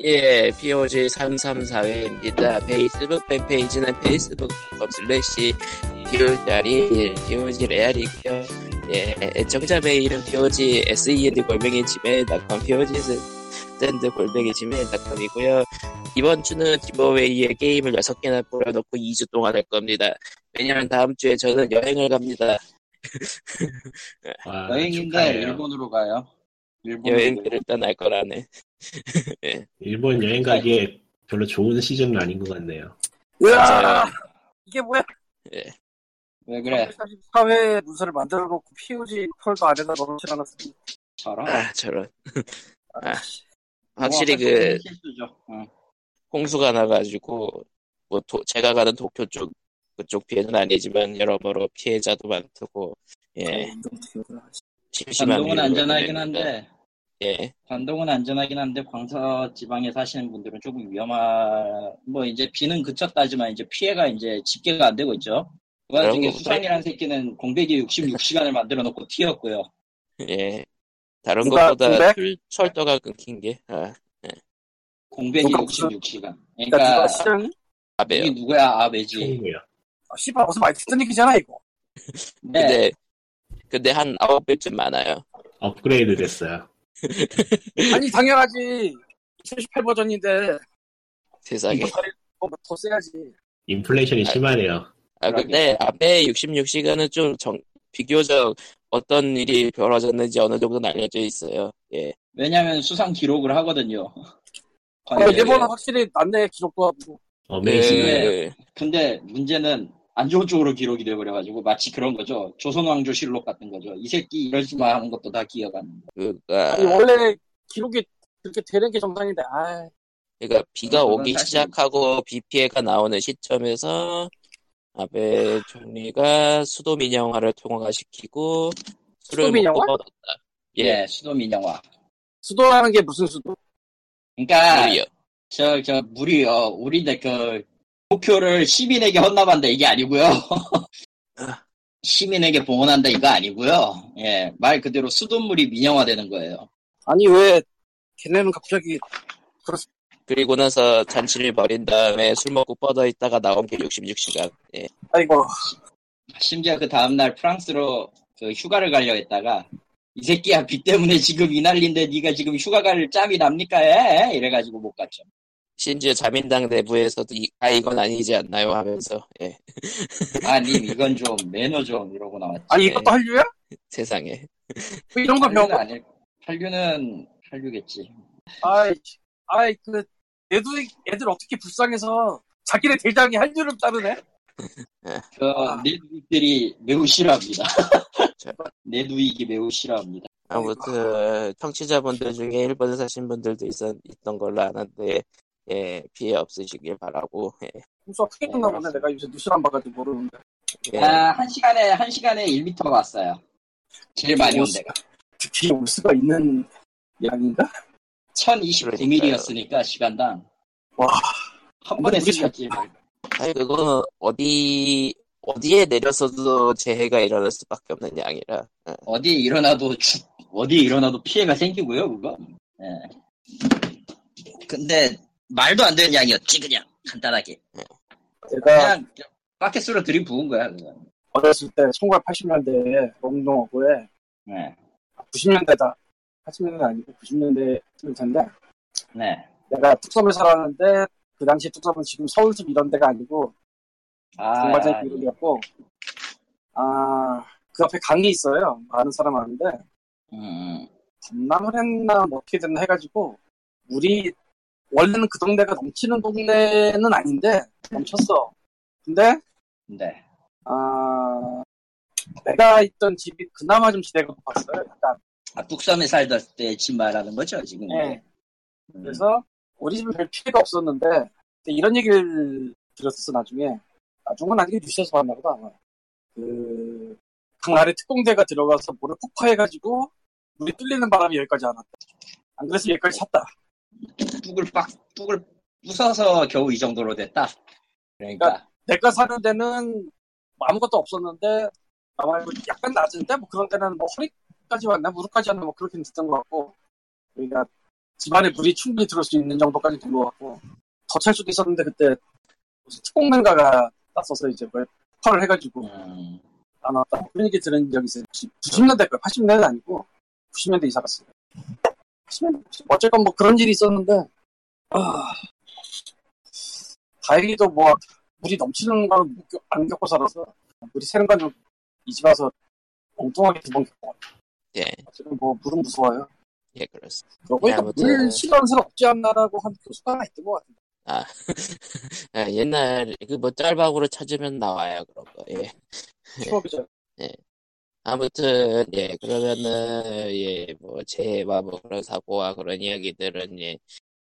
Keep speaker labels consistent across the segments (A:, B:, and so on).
A: 예, POG 334회입니다. 페이스북 팬페이지는 facebook.com slash POG POG 레알이고요 예, 애청자 메일은 POG SEND 골뱅이 Gmail.com POG SEND 골뱅이 지메일.com이고요 이번 주는 giveaway에 게임을 6개나 뿌려놓고 2주 동안 할 겁니다. 왜냐면 다음 주에 저는 여행을 갑니다.
B: 와,
C: 여행인데
B: 축하해요.
C: 일본으로 가요. 일본
A: 여행을 떠날 거라네.
B: 일본 여행 가기에 별로 좋은 시즌은 아닌 것 같네요.
D: 으아! 이게 뭐야?
C: 왜 그래?
D: 44회 문서를 만들어 놓고 POG 폴더 안에다 넣어놓지 않았으니.
C: 저런.
A: 아, 저런.
D: 아,
A: 확실히
C: 뭐,
A: 그.
C: 응.
A: 홍수가 나가지고 뭐 도- 제가 가는 도쿄 쪽 그쪽 피해는 아니지만 여러모로 피해자도 많고 예
D: 그래.
A: 심심한
C: 안전하긴 한데
A: 예
C: 반동은 안전하긴 한데 광서 지방에 사시는 분들은 조금 위험한 뭐 이제 비는 그쳤다지만 이제 피해가 이제 집계가 안 되고 있죠. 그 와중에
A: 그럼
C: 수상이라는 새끼는 공백이 66시간을 만들어 놓고 튀었고요.
A: 예. 다른
D: 누가
A: 것보다
D: 공백?
A: 철, 철도가 끊긴 게 아,
C: 공백이
D: 누가 무슨-
C: 66시간.
D: 그러니까
C: 그러니까
D: 누가 시장이?
A: 아베요.
C: 이게 누구야 아베지.
D: 아, 씨발, 무슨 많이 듣던 얘기잖아, 이거.
C: 네.
A: 근데 근데 한 아홉 배쯤 많아요.
B: 업그레이드 됐어요.
D: 아니, 당연하지. 2018 버전인데,
A: 세상에.
D: 뭐, 더 세야지.
B: 인플레이션이 심하네요.
A: 아 근데 아베 66시간은 좀 정, 비교적 어떤 일이 벌어졌는지 어느 정도는 알려져 있어요. 예.
C: 왜냐면 수상 기록을 하거든요.
D: 어,
C: 관련해서.
D: 일본은 확실히 낫네, 기록도 하고.
B: 어메이징.
A: 그,
C: 근데 문제는 안 좋은 쪽으로 기록이 돼버려가지고 마치 그런 거죠. 조선왕조 실록 같은 거죠. 이 새끼 이러지 마 하는 것도 다 기억하는 거.
A: 그가
D: 아니, 원래 기록이 그렇게 되는 게 정상인데, 아
A: 그러니까 비가 오기
C: 사실-
A: 시작하고 비 피해가 나오는 시점에서 아베 총리가 수도 민영화를 통과시키고 술을
D: 수도 민영화?
A: 뻗었다. 예,
C: 예, 수도 민영화.
D: 수도라는 게 무슨 수도?
C: 그러니까
A: 물이요.
C: 저 저 물이요. 우리네 그 도쿄를 시민에게 헌납한다 이게 아니고요. 시민에게 봉헌한다 이거 아니고요. 예, 말 그대로 수돗물이 민영화되는 거예요.
D: 아니, 왜, 걔네는 갑자기,
A: 그리고 나서 잔치를 벌인 다음에 술 먹고 뻗어 있다가 나온 게 66시간. 예.
D: 아이고,
C: 심지어 그 다음날 프랑스로 그 휴가를 가려 했다가 이 새끼야 비 때문에 지금 이 난리인데 네가 지금 휴가 갈 짬이 납니까? 에? 이래가지고 못 갔죠.
A: 심지어 자민당 내부에서도 이, 아 이건 아니지 않나요 하면서 예.
C: 아님 이건 좀 매너 좀 이러고 나왔지.
D: 아니, 이것도 한류야?
A: 세상에.
D: 뭐 이런 거 배운
C: 한류는
D: 거?
C: 아닐 한류는 한류겠지.
D: 아이, 아이, 그, 애들, 애들 어떻게 불쌍해서 자기네 대장이 한류를 따르네?
C: 그
D: 아.
C: 내누이들이 매우 싫어합니다. 내누이기 매우 싫어합니다.
A: 아무튼 청취자분들 중에 일본에 사신 분들도 있었, 있던 걸로 아는데 예, 피해 없으시길 바라고 예.
D: 홍수가 크게 끝나 보네. 내가 요새 뉴스를 안 봐가지고 모르는데.
A: 예.
C: 아, 한 시간에 한 시간에 1미터가 왔어요. 제일 많이 온 데가.
D: 특히 올 수가 있는 양인가?
C: 1029mm였으니까 시간당
D: 와.
C: 한 번에 쓰셨지.
A: 아니 그거는 어디 어디에 내렸어도 재해가 일어날 수밖에 없는 양이라 예.
C: 어디에 일어나도 죽, 어디에 일어나도 피해가 생기고요, 그거. 예. 근데 말도 안 되는 양이었지, 그냥 간단하게.
D: 내가
C: 그냥 바켓으로 들이부은 거야, 그거.
D: 어렸을 때 1980년대에 롱동어고에
C: 네,
D: 90년대다. 80년대 아니고 90년대일 텐데
C: 네.
D: 내가 뚝섬에 살았는데 그 당시 뚝섬은 지금 서울숲 이런 데가 아니고
C: 아,
D: 동화장 기록이었고 아그 앞에 강이 있어요. 많은 사람 아는데
C: 음,
D: 범람을 했나 뭐 어떻게 됐나 해가지고 물이 원래는 그 동네가 넘치는 동네는 아닌데 넘쳤어. 근데
C: 네.
D: 아 내가 있던 집이 그나마 좀 지대가 높았어요. 약간
C: 아, 뚝섬에 살던 때 집 말하는 거죠, 지금?
D: 예.
C: 음.
D: 그래서 우리 집은 별 피해가 없었는데 이런 얘기를 들었었어 나중에 나중은 아니게 뉴스에서 봤나 보다 아마 그 강 아래 특공대가 들어가서 물을 폭파해가지고 물이 뚫리는 바람이 여기까지 안 왔다 안 그래서 여기까지 찼다
C: 뚝을 빡, 뚝을 부숴서 겨우 이 정도로 됐다. 그러니까,
D: 내가 사는 데는 뭐 아무것도 없었는데 아마 약간 낮은데? 뭐 그런 데는 뭐 허리까지 왔나? 무릎까지 왔나? 뭐 그렇게 됐던 것 같고 그러니까 집안에 물이 충분히 들어올 수 있는 정도까지 된 것 같고 더 찰 수도 있었는데 그때 무슨 특공맹가가 땄어서 이제 뭐 폭발을 해가지고
C: 음,
D: 안 왔다. 그런 얘기 들은 적이 있어요. 90년대 거 80년대는 아니고 90년대 이사 갔어요. 80년대 어쨌건 뭐 그런 일이 있었는데 아, 다행히도 뭐 물이 넘치는 걸안 겪고 살아서 물이 새는 건이집 와서 엉뚱하게 두 번 겪고
A: 예,
D: 지금 뭐 물은 무서워요.
A: 예, 그렇습니다.
D: 그러고
A: 네,
D: 보니까
A: 아무튼-
D: 물 싫어하는 사람 없지 않나라고 한 교수가 하나 있던 것 같은데
A: 아, 옛날, 그 뭐 짤방으로 찾으면 나와요, 그런 거. 예.
D: 추억이죠.
A: 아무튼, 예, 그러면은, 예, 뭐, 재해와 뭐 그런 사고와 그런 이야기들은, 예,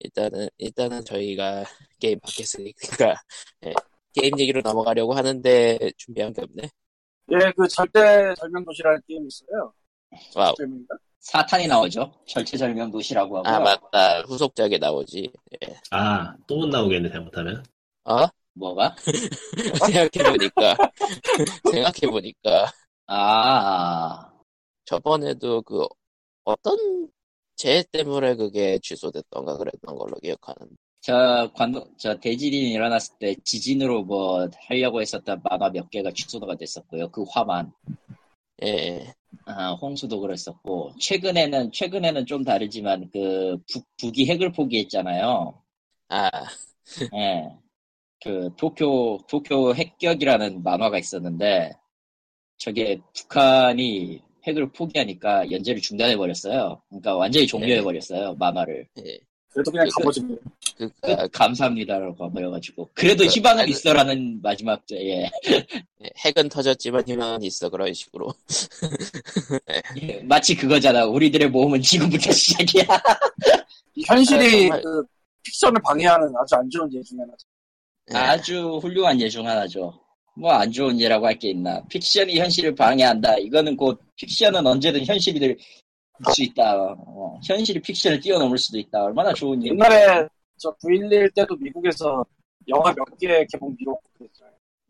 A: 일단은, 일단은 저희가 게임 받겠으니까, 예, 게임 얘기로 넘어가려고 하는데, 준비한 게 없네.
D: 예, 그 절대 절명 도시라는 게임이 있어요
A: wow.
D: 게임인가?
C: 4탄이 나오죠. 절체 절명 도시라고 하고.
A: 아, 맞다. 후속작에 나오지. 예.
B: 아, 또못 나오겠네, 잘못하면.
A: 어?
C: 뭐가?
A: 생각해보니까, 생각해보니까,
C: 아,
A: 저번에도 그, 어떤 재해 때문에 그게 취소됐던가 그랬던 걸로 기억하는데.
C: 저 관동 저 대지진이 일어났을 때 지진으로 뭐 하려고 했었던 만화 몇 개가 취소가 됐었고요. 그 화만.
A: 예,
C: 아, 홍수도 그랬었고 최근에는 최근에는 좀 다르지만 그 북, 북이 핵을 포기했잖아요.
A: 아,
C: 예. 그 도쿄 도쿄 핵격이라는 만화가 있었는데 저게 북한이 핵을 포기하니까 연재를 중단해 버렸어요. 그러니까 완전히 종료해 버렸어요 만화를.
A: 예.
D: 그래도 그냥
A: 그-
D: 가보지
A: 그,
C: 끝
A: 아,
C: 감사합니다라고 버려가지고 그래도
A: 그-
C: 희망은
A: 아니,
C: 있어라는 마지막 예.
A: 핵은 터졌지만 희망은 있어 그런 식으로.
C: 예, 마치 그거잖아. 우리들의 모험은 지금부터 시작이야.
D: 현실이
A: 아,
D: 그 픽션을 방해하는 아주 안 좋은 예 중에 하나죠.
A: 예.
C: 아주 훌륭한 예 중 하나죠. 뭐 안 좋은 예라고 할 게 있나. 픽션이 현실을 방해한다. 이거는 곧 픽션은 언제든 현실이 될 수 있다. 어, 현실이 픽션을 뛰어넘을 수도 있다. 얼마나 좋은 예.
D: 옛날에 저 9.11 때도 미국에서 영화 몇 개 개봉 미뤘고 그랬죠.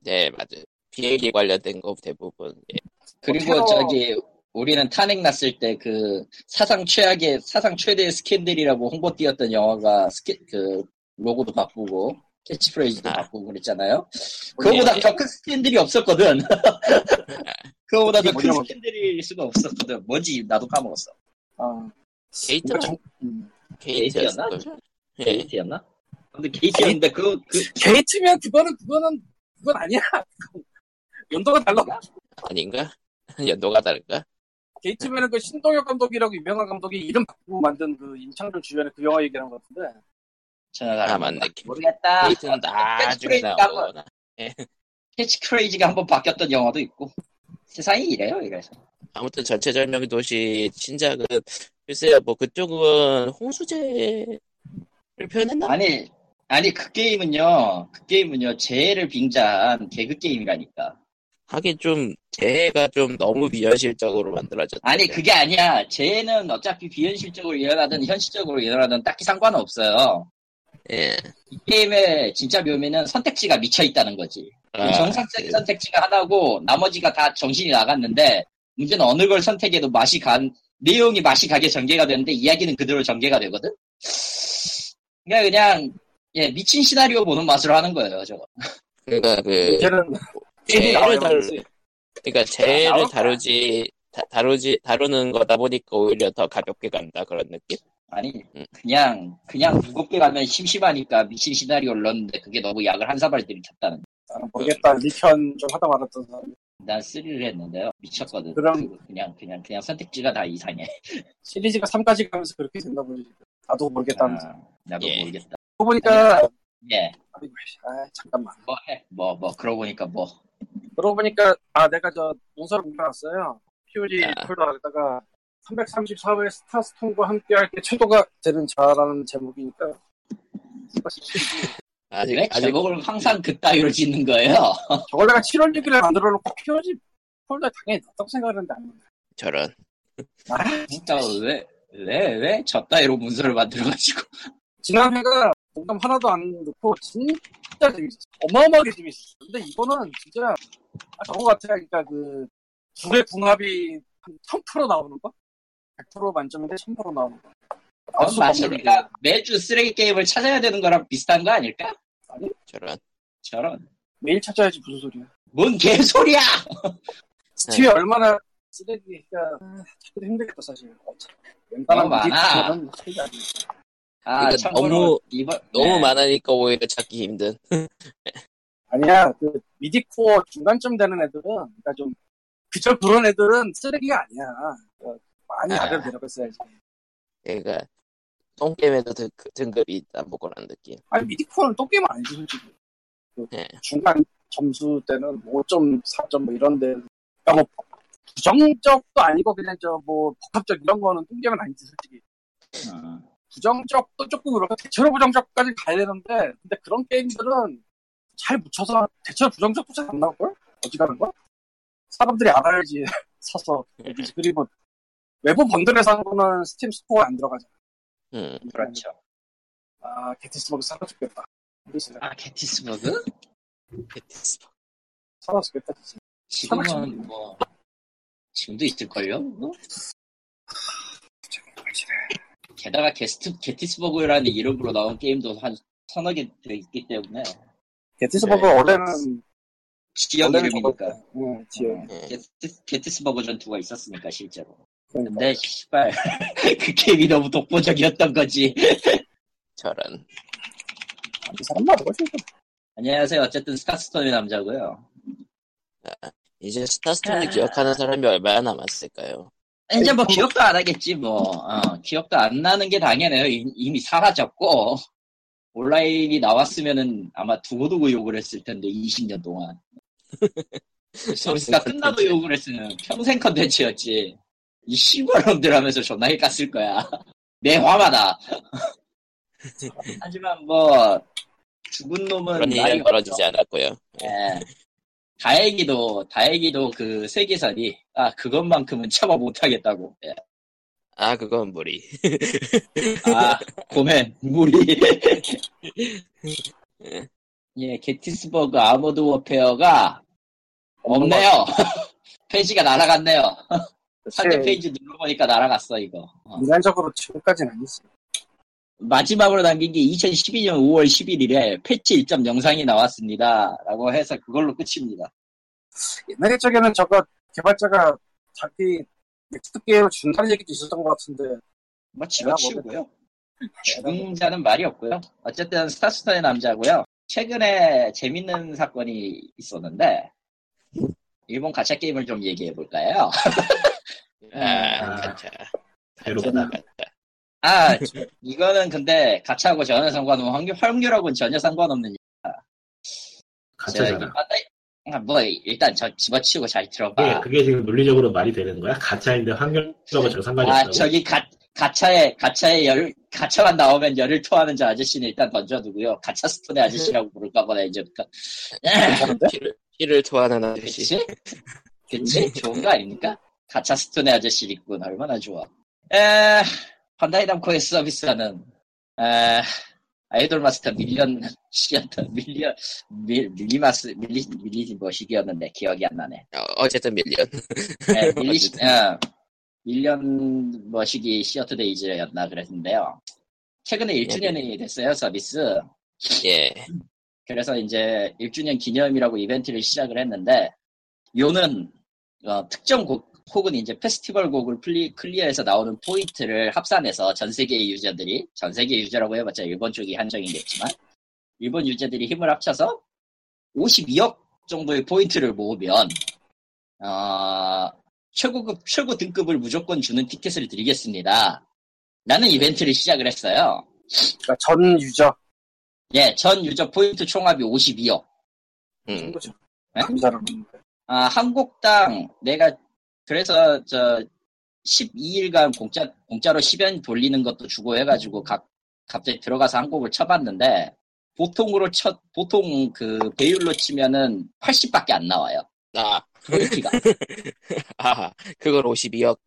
A: 네, 맞아요. 비행기 관련된 거 대부분. 예.
C: 그리고
D: 테러-
C: 저기 우리는 탄핵 났을 때 그 사상 최악의 사상 최대의 스캔들이라고 홍보 띄었던 영화가 스캔 그 로고도 바꾸고 캐치프레이즈도
A: 아.
C: 바꾸고 그랬잖아요. 그거보다
A: 예.
C: 더큰 스캔들이 없었거든. 그거보다 더큰
D: 뭐냐면-
C: 스캔들일 수가 없었거든. 뭔지 나도 까먹었어.
D: 아,
A: 게이트,
D: 정- 음.
A: 게이트였나?
C: 게이트였나?
A: 예.
C: 게이트였나? 근데 게이트였는데 그, 그,
D: 게이트면 그거는 그거는 그건 아니야. 연도가 달라.
A: 아닌가? 연도가 다른가?
D: 게이트면은 그 신동엽 감독이라고 유명한 감독이 이름 바꾸고 만든 그 임창정 주연의 그 영화 얘기하는 것 같은데.
C: 전화가
A: 아, 맞네.
C: 모르겠다.
A: 게이트는 나중에 거구나.
C: 캐치크레이지가 한번 바뀌었던 영화도 있고. 세상이 이래요, 이래서.
A: 아무튼 전체 절명 도시 신작은 글쎄요 뭐 그쪽은 홍수재를 표현했나?
C: 아니, 아니, 그 게임은요, 그 게임은요, 재해를 빙자한 개그 게임이라니까.
A: 하긴 좀 재해가 좀 너무 비현실적으로 만들어졌다.
C: 아니, 그게 아니야. 재해는 어차피 비현실적으로 일어나든 현실적으로 일어나든 딱히 상관은 없어요.
A: 예.
C: 이 게임의 진짜 묘미는 선택지가 미쳐 있다는 거지.
A: 아,
C: 정상적인
A: 그-
C: 선택지가 하나고 나머지가 다 정신이 나갔는데 문제는 어느 걸 선택해도 맛이 간 내용이 맛이 가게 전개가 되는데 이야기는 그대로 전개가 되거든. 그러니까 그냥 예 미친 시나리오 보는 맛으로 하는 거예요 저거.
A: 그러니까 그 재해를 다루. 그러니까
D: 나올까?
A: 다루지 다, 다루지 다루는 거다 보니까 오히려 더 가볍게 간다 그런 느낌?
C: 아니
A: 음.
C: 그냥 그냥 무겁게 가면 심심하니까 미친 시나리오를 넣었는데 그게 너무 약을 한 사발 들이쳤다는.
D: 나는 모르겠다. 1편 좀 하다 말았던 사람.
C: 난 스릴을 했는데요 미쳤거든.
D: 그럼-
C: 그냥 그냥 그냥 선택지가 다 이상해.
D: 시리즈가 3까지 가면서 그렇게 된다 보니 나도 모르겠다면서.
C: 아, 나도
A: 예.
C: 모르겠다.
D: 그러고 보니까
C: 예.
D: 아이고, 아, 잠깐만.
C: 뭐 해. 뭐 뭐 그러고 보니까 뭐.
D: 그러고 보니까 아 내가 저 문서를 옮겨놨어요. POG
A: 아.
D: 폴더 안에다가 334회 스타스톤과 함께할 때 최도가 되는 자라는 제목이니까
A: 아직
C: 왜
A: 아직
C: 제목을 항상 그따위로 짓는 거예요?
D: 저걸 내가 7월 6일에 만들어 놓고 POG 폴더에 당연히 넣었다고 생각하는데 안.
A: 저런
D: 아,
C: 진짜 왜, 왜, 왜 저따위로 문서를 만들어가지고.
D: 지난 회가 공감 하나도 안 넣고 진짜 재밌었어. 어마어마하게 재밌었어. 근데 이거는 진짜 아, 저거 같아. 그러니까 그 둘의 궁합이 한 1000% 나오는 거? 100% 만점인데 1000% 나오는 거.
C: 마치 내가 매주 쓰레기 게임을 찾아야 되는 거랑 비슷한 거 아닐까?
A: 저런.
C: 저런.
D: 매일 찾아야지 무슨 소리야.
C: 뭔 개소리야!
D: 스팀이 얼마나 쓰레기가 찾기도 힘들겠다 사실. 웬만한
C: 너무 많아.
D: 나.
C: 아,
A: 그러니까
C: 참고로
A: 너무-
C: 이번,
A: 너무
C: 네.
A: 많으니까 오히려 찾기 힘든.
D: 아니야 그 미디 코어 중간쯤 되는 애들은 그러니까 좀 그저 그런 애들은 쓰레기가 아니야. 어, 많이
A: 아.
D: 아들 데려갔어야지.
A: 그러니까 똥게임에도 등, 등급이 있다 뭐 그런 느낌.
D: 아니 미디코어는 또 게임 아니지 솔직히. 그
A: 네.
D: 중간 점수 때는 5.4점 뭐 이런데 그러니까 뭐 부정적도 아니고 그냥 저 뭐 복합적 이런 거는 뚱게임은 아니지 솔직히.
C: 어.
D: 부정적도 조금 그렇고 대체로 부정적까지 가야 되는데 근데 그런 게임들은 잘 묻혀서 대체로 부정적도 잘 안 나올걸? 어지간한 거? 사람들이 알아야지 사서 그리고 외부 bundle에 산 거는 스팀 스토어에 안 들어가잖아
A: 음.
C: 그렇죠.
D: 아 게티스버그 사다 죽겠다
C: 아, 게티스버그?
A: 베티스.
D: 사다 죽겠다 진짜
C: 지금은 뭐, 지금도 있을걸요? 뭐? 게다가 게스트, 게티스버그라는 이름으로 나온 게임도 한 서너 개 있기 때문에,
D: 게티스버그
C: 네.
D: 원래는
C: 지역 이름이니까.
D: 응 지역
A: 예.
C: 게티스, 게티스버그 전투가 있었으니까, 실제로.
D: 그러니까.
C: 근데, 씨발, 그 게임이 너무 독보적이었던 거지.
A: 저런.
D: 이 사람 말이야 진짜
C: 안녕하세요. 어쨌든 스타스톤의 남자고요
A: 이제 스타스톤을 기억하는 사람이 얼마나 남았을까요?
C: 이제 뭐 기억도 안 하겠지 뭐 어, 기억도 안 나는 게 당연해요 이- 이미 사라졌고 온라인이 나왔으면은 아마 두고두고 욕을 했을 텐데 20년 동안 서비스가 끝나도 욕을 했으면 평생 컨텐츠였지 이 시벌놈들 하면서 존나 힐깠을 거야 내 화마다 하지만 뭐 죽은 놈은
A: 벌어지지
C: 없죠.
A: 않았고요.
C: 예. 다행히도 다행히도 그 세계선이 아 그것만큼은 참아 못하겠다고 예.
A: 아 그건 무리.
C: 아, ごめん, 無理. 예, 게티스버그 아머드 워페어가 없네요. 페이지가 날아갔네요. 상대 페이지 눌러보니까 날아갔어, 이거. 어.
D: 인간적으로 지금까지는 아니지
C: 마지막으로 남긴 게 2012년 5월 11일에 패치 1점 영상이 나왔습니다. 라고 해서 그걸로 끝입니다.
D: 옛날에 쪽에는 저거 개발자가 자기 next 게임을 준다는 얘기도 있었던 것 같은데
C: 뭐 집어치우고요. 죽은 자는 말이 없고요. 어쨌든 스타스톤의 남자고요. 최근에 재밌는 사건이 있었는데 일본 가챠 게임을 좀 얘기해 볼까요?
A: 아,
B: 아.
A: 가차.
B: 괴롭다.
A: 가차.
C: 아 이거는 근데 가차하고 전혀 상관없는 확률, 확률하고는 전혀 상관없는. 저기 반다이- 아, 뭐 일단 저 집어치우고 잘 들어봐.
B: 그게 지금 물리적으로 말이 되는 거야? 가짜인데 확률하고 저 상관이
C: 아
B: 없다고?
C: 저기 가 가차에 가차에 열 가차만 나오면 열을 토하는 저 아저씨는 일단 던져두고요. 가차 스톤의 아저씨라고 부를까 보다 이제부터.
D: 괜찮은데?
A: 피를, 피를 토하는 아저씨.
C: 그치? 그치? 좋은 거 아닙니까? 가차 스톤의 아저씨 있군. 얼마나 좋아. 에, 판다이 남코의 서비스하는, 에, 아이돌 마스터 Million 시였던, Million, 밀, 밀리마스, 밀리, 밀리 뭐시기였는데 기억이 안 나네.
A: 어, 어쨌든 Million.
C: 에, 밀리, 어, Million 머시기 Theater Days였나 그랬는데요. 최근에 1주년이 됐어요, 서비스.
A: 예.
C: 그래서 이제 1주년 기념이라고 이벤트를 시작을 했는데 요는 어, 특정 곡 혹은 이제 페스티벌 곡을 플레이, 클리어해서 나오는 포인트를 합산해서 전 세계의 유저들이 전 세계 유저라고 해봤자 일본 쪽이 한정이겠지만 일본 유저들이 힘을 합쳐서 52억 정도의 포인트를 모으면 어, 최고급 최고 등급을 무조건 주는 티켓을 드리겠습니다. 라는 이벤트를 시작을 했어요.
D: 그러니까 전 유저
C: 예, 전 유저 포인트 총합이 52억.
A: 음.
D: 정도죠.
C: 네? 아, 한국당 내가 그래서 저 12일간 공짜 공짜로 10연 돌리는 것도 주고 해가지고 각 갑자기 들어가서 한 곡을 쳐봤는데 보통으로 쳐 보통 그 배율로 치면은 80밖에 안 나와요.
A: 아,
C: 포인트가
A: 아, 그걸 52억.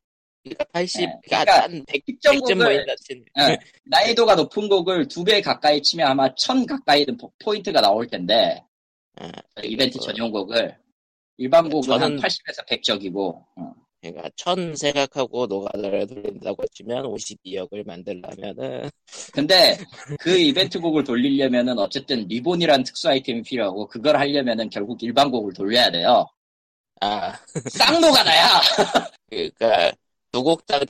A: 그러니까 80,
C: 네,
A: 그러니까
C: 그러니까
A: 한 100,
C: 특정
A: 100점
C: 곡을-
A: 모인다 치는.
C: 예, 난이도가 높은 곡을 두 배 가까이 치면 아마 1000 가까이는 포- 포인트가 나올 텐데
A: 아,
C: 이벤트
A: 어.
C: 전용 곡을 일반 곡은 한
A: 저는-
C: 80에서 100적이고
A: 그러니까 천 생각하고 노가다를 돌린다고 치면 52억을 만들려면은
C: 근데 그 이벤트 곡을 돌리려면은 어쨌든 리본이란 특수 아이템이 필요하고 그걸 하려면은 결국 일반 곡을 돌려야 돼요.
A: 아
C: 쌍노가다야.
A: 그러니까 두 곡당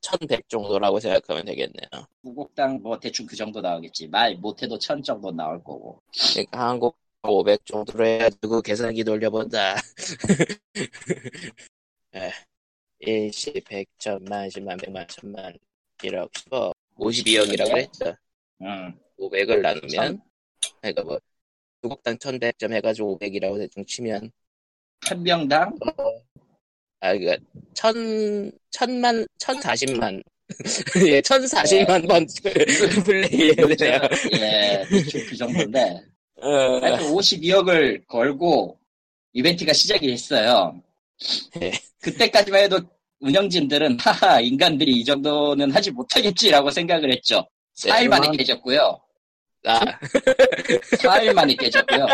A: 1100 정도라고 생각하면 되겠네요.
C: 무곡당 뭐 대충 그 정도 나오겠지. 말 못해도 천 정도 나올 거고.
A: 그러니까 한곡 500 정도로 해가지고 계산기 돌려본다. 예. 일시, 백, 천만, 십만, 백만, 천만, 1억, 10억, 52억이라고 했죠.
C: 응.
A: 500을 나누면, 그러니까 뭐, 두 곡당 1100점 해가지고 500이라고 대충 치면,
C: 한 명당
A: 아, 그니까, 천, 천만, 천사십만. 예, 천사십만 번 플레이 해야 돼요.
C: 예, 대충 그 정도인데.
A: 어,
C: 하여튼 52억을 걸고 이벤트가 시작이 됐어요.
A: 네.
C: 그때까지만 해도 운영진들은 하하 인간들이 이 정도는 하지 못하겠지라고 생각을 했죠. 4일 만에
D: 그만.
C: 깨졌고요.
A: 아,
C: 4일 만에 깨졌고요.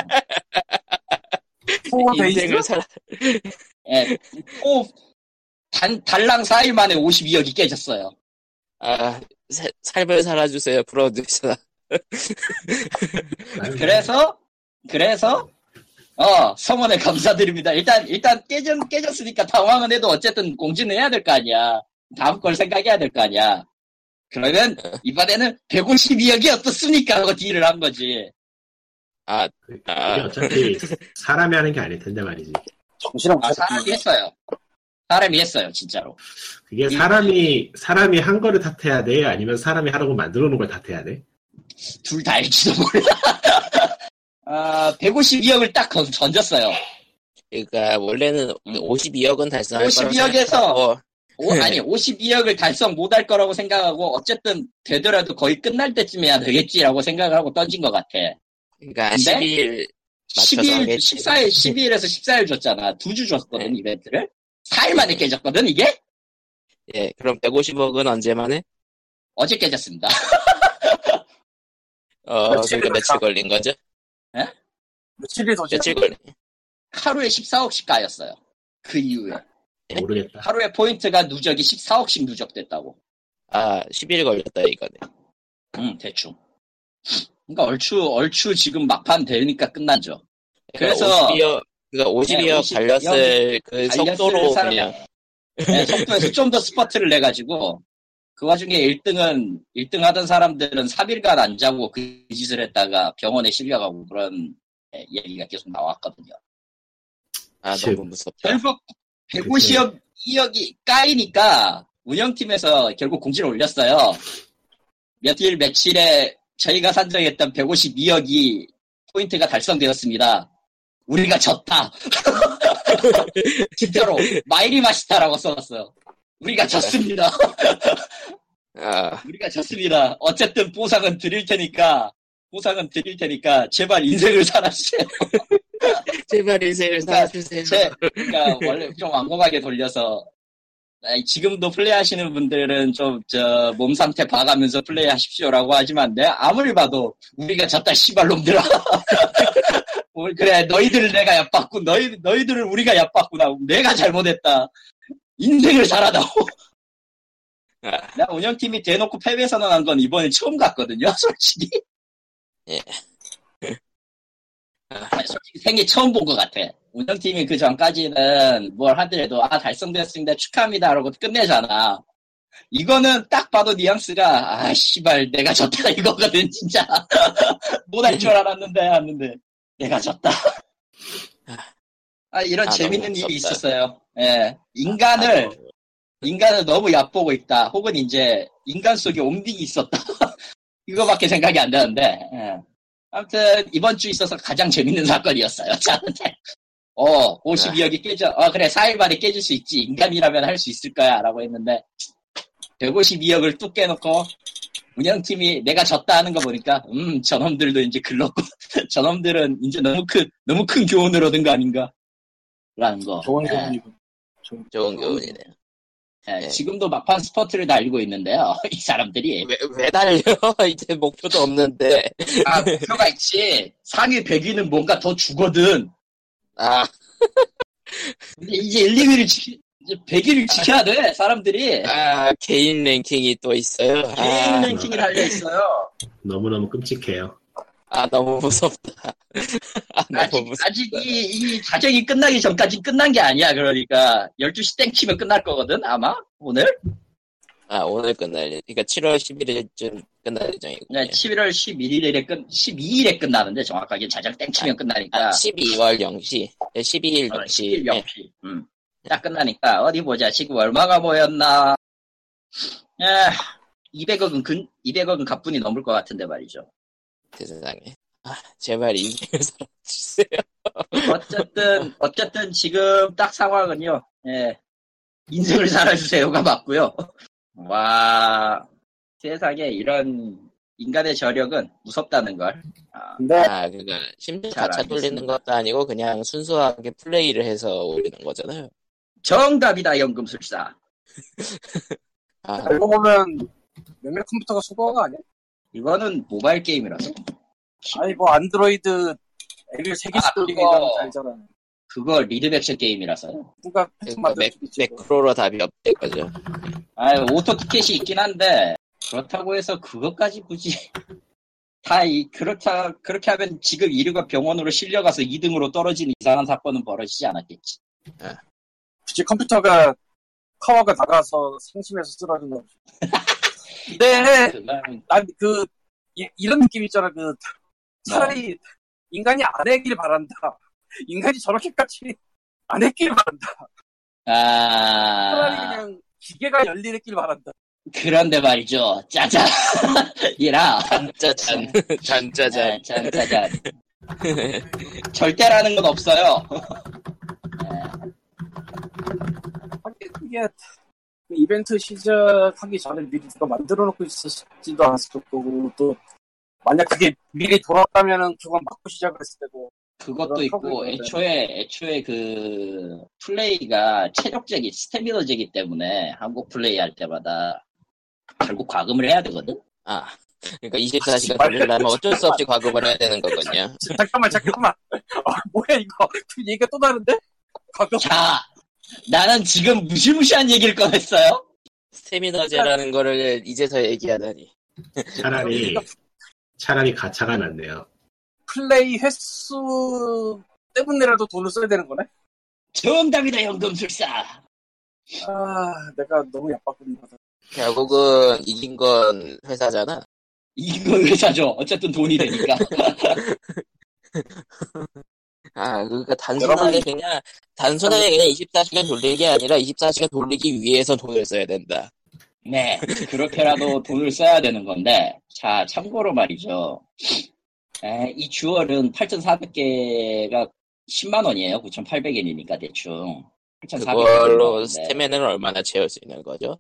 A: 인생을 살아,
C: 예, 호, 단, 달랑 4일 만에 52억이 깨졌어요.
A: 아, 사- 삶을 살아주세요, 프로듀서.
C: 그래서, 그래서, 어, 성원에 감사드립니다. 일단, 일단 깨졌, 깨졌으니까 당황은 해도 어쨌든 공지는 해야 될 거 아니야. 다음 걸 생각해야 될 거 아니야. 그러면, 이번에는 152억이 어떻습니까? 하고 딜을 한 거지.
A: 아,
B: 그게
A: 아.
B: 어차피 사람이 하는 게 아닐 텐데 말이지.
D: 정신을 못
C: 아. 사람이 했어요. 사람이 했어요, 진짜로.
B: 그게 사람이 사람이 한 거를 탓해야 돼? 아니면 사람이 하라고 만들어 놓은 걸 탓해야 돼?
C: 둘 다일지도 몰라. 아, 152억을 딱 건- 던졌어요.
A: 그러니까 원래는 52억은 달성할
C: 52억
A: 거라고
C: 에서
A: 생각하고,
C: 오, 아니, 52억을 달성 못할 거라고 생각하고, 어쨌든, 되더라도 거의 끝날 때쯤에야 되겠지라고 생각을 하고 던진 것 같아.
A: 그러니까
C: 근데
A: 12일 맞춰서
C: 12일,
A: 하겠지.
C: 14일, 12일에서 14일 줬잖아. 두 주 줬거든,
A: 네.
C: 이벤트를. 4일 만에 깨졌거든, 이게?
A: 예, 그럼 150억은 언제 만에?
C: 어제 깨졌습니다.
A: 어,
D: 며칠
A: 그러니까 며칠 걸린 거죠?
D: 며칠이 더
A: 며칠 걸린.
C: 하루에 14억씩 까였어요. 그 이후에.
A: 네?
B: 모르겠다.
C: 하루에 포인트가 누적이 14억씩 누적됐다고.
A: 아, 10일 걸렸다 이거네.
C: 응, 대충. 그러니까 얼추, 얼추 지금 막판 되니까 끝나죠.
A: 그러니까
C: 그래서-
A: 52억, 그러니까 52억
C: 네, 50
A: 달렸을 그 속도로
C: 사람-
A: 그냥
C: 네, 속도에서 좀 더 스퍼트를 내가지고, 그 와중에 1등은, 1등 하던 사람들은 3일간 안 자고 그 짓을 했다가 병원에 실려가고 그런 예, 얘기가 계속 나왔거든요.
A: 아
B: 칠.
A: 너무 무섭다.
C: 결국 150억, 2억이 까이니까 운영팀에서 결국 공지를 올렸어요. 며칠, 며칠에 저희가 산정했던 152억이 포인트가 달성되었습니다. 우리가 졌다. 진짜로 마이리 마시타라고 써놨어요. 우리가 졌습니다.
A: 아,
C: 우리가 졌습니다. 어쨌든 보상은 드릴 테니까 보상은 드릴 테니까 제발 인생을 살아주세요.
A: 제발 인생을
C: 그러니까
A: 살아주세요.
C: 제, 그러니까 원래 좀 완곡하게 돌려서 지금도 플레이하시는 분들은 좀 저 몸 상태 봐가면서 플레이하십시오라고 하지만 내 아무리 봐도 우리가 졌다 씨발놈들아. 뭘 그래 너희들을 내가 얕봤고 너희 너희들을 우리가 얕봤구나. 내가 잘못했다. 인생을 살아다오.
A: 아,
C: 나 운영팀이 대놓고 패배 선언한 건 이번에 처음 같거든요, 솔직히.
A: 예.
C: 아니, 솔직히 생애 처음 본 것 같아. 운영팀이 그 전까지는 뭘 하더라도, 아, 달성되었습니다. 축하합니다. 라고 끝내잖아. 이거는 딱 봐도 뉘앙스가, 아, 씨발, 내가 졌다. 이거거든, 진짜. 못할 줄 알았는데, 했는데, 내가 졌다. 아, 이런
A: 아,
C: 재밌는 일이. 있었어요. 예. 인간을,
A: 아, 너무-
C: 인간을 너무 얕보고 있다. 혹은 이제 인간 속에 옴닉이 있었다. 이거밖에 생각이 안 나는데. 예. 아무튼 이번 주 있어서 가장 재밌는 사건이었어요. 저한테. 어, 52억이 깨져. 어, 그래. 4일 만에 깨질 수 있지. 인간이라면 할 수 있을 거야. 라고 했는데 152억을 뚝 깨놓고 운영팀이 내가 졌다 하는 거 보니까 음, 저놈들도 이제 글렀고 저놈들은 이제 너무 큰 너무 큰 교훈을 얻은 거 아닌가? 라는 거.
D: 좋은
C: 예.
D: 교훈이군.
A: 좋은 교훈이네요.
C: 예,
A: 네.
C: 지금도 막판 스퍼트를 달리고 있는데요. 이 사람들이.
A: 왜, 왜 달려? 이제 목표도 없는데.
C: 아, 목표가 있지. 상위 100위는 뭔가 더 주거든.
A: 아,
C: 근데 이제 1, 2위를 이제 100일 지켜야 돼, 사람들이.
A: 아, 개인 랭킹이 또 있어요.
C: 개인
A: 아,
C: 랭킹이 달려있어요.
B: 너무너무 끔찍해요.
A: 아, 너무 무섭다. 아, 너무
C: 아직,
A: 무섭다.
C: 아직 이, 이 과정이 끝나기 전까지 끝난 게 아니야. 그러니까 12시 땡 치면 끝날 거거든, 아마? 오늘?
A: 아, 오늘 끝날, 예- 그러니까 7월 11일쯤 끝날 예정이군요.
C: 네, 11월 11일에 끝, 12일에 끝나는데 정확하게 자작 땡 치면 끝나니까.
A: 아, 12월 0시, 12일
C: 어,
A: 0시.
C: 11일 0시. 음. 딱 끝나니까 어디 보자. 지금 얼마가 모였나. 야, 200억은 근, 200억은 가뿐히 넘을 것 같은데 말이죠.
A: 세상에. 아, 제발 인생을 살아주세요.
C: 어쨌든, 어쨌든 지금 딱 상황은요, 예. 인생을 살아주세요가 맞고요. 와, 세상에 이런 인간의 저력은 무섭다는 걸. 아,
D: 근데
A: 아, 그니까, 심지어
C: 잘
A: 가차 돌리는. 것도 아니고, 그냥 순수하게 플레이를 해서 올리는 거잖아요.
C: 정답이다, 연금술사.
A: 아,
D: 알고 보면 몇몇 컴퓨터가 수거가 아니야?
C: 이거는 모바일 게임이라서.
D: 아니 뭐 안드로이드 앱을 3개씩
C: 아,
D: 돌리게
C: 그거-
D: 되면 알잖아.
C: 그거 리듬 액션 게임이라서요.
D: 누가
A: 그러니까 맥. 매크로로 답이 없대 거죠.
C: 아, auto 티켓이 있긴 한데, 그렇다고 해서 그것까지 굳이. 다, 이, 그렇다, 그렇게 하면 지금 1위가 병원으로 실려가서 2등으로 떨어지는 이상한 사건은 벌어지지 않았겠지.
D: 굳이 컴퓨터가 파워가 나가서 상심해서 쓰러진 거지. 근데
C: 그건
D: 난그 이런 느낌 있잖아. 그 차라리 인간이 안 했길 바란다. 인간이 저렇게까지 안 했길 바란다. 차라리
C: 아,
D: 그냥 기계가 열리길 바란다.
C: 그런데 말이죠. 짜잔. 얘라.
A: 짠짜잔. 짠짜잔.
C: 짠, 짜잔. 절대라는 건 없어요.
D: 그게 그 이벤트 시작하기 전에 미리 누가 만들어 놓고 있었지도 않았을 거고 또 만약 그게 미리 돌아가면은 그건 맞고 시작을 했을 때고
C: 그것도 있고, 애초에, 애초에 그, 플레이가 체력적이, 스태미너적이 때문에 한국 플레이 할 때마다 결국 과금을 해야 되거든?
A: 아, 그러니까 24시간
D: 씨발.
A: 돌리려면 어쩔 수 없이 과금을 해야 되는 거군요.
D: 잠깐만 잠깐만 아, 뭐야 이거 그 얘기가 또 다른데? 과거
C: 자, 나는 지금 무시무시한 얘기를 꺼냈어요?
A: 스태미너제라는 거를 이제서 얘기하다니.
B: 차라리 차라리 가차가 낫네요.
D: 플레이 횟수 때문에라도 돈을 써야 되는 거네?
C: 정답이다, 연금술사.
D: 아 내가 너무 거다
A: 결국은 이긴 건 회사잖아.
C: 이거 회사죠. 어쨌든 돈이 되니까.
A: 아, 그러니까 단순하게 그냥, 단순하게 그냥 24시간 돌리기 아니라 24시간 돌리기 위해서 돈을 써야 된다.
C: 네, 그렇게라도 돈을 써야 되는 건데, 자, 참고로 말이죠. 에, 이 주얼은 8,400개가 10만 원이에요. 9,800엔이니까 대충. 8,400개.
A: 그걸로 스태미너를 얼마나 채울 수 있는 거죠?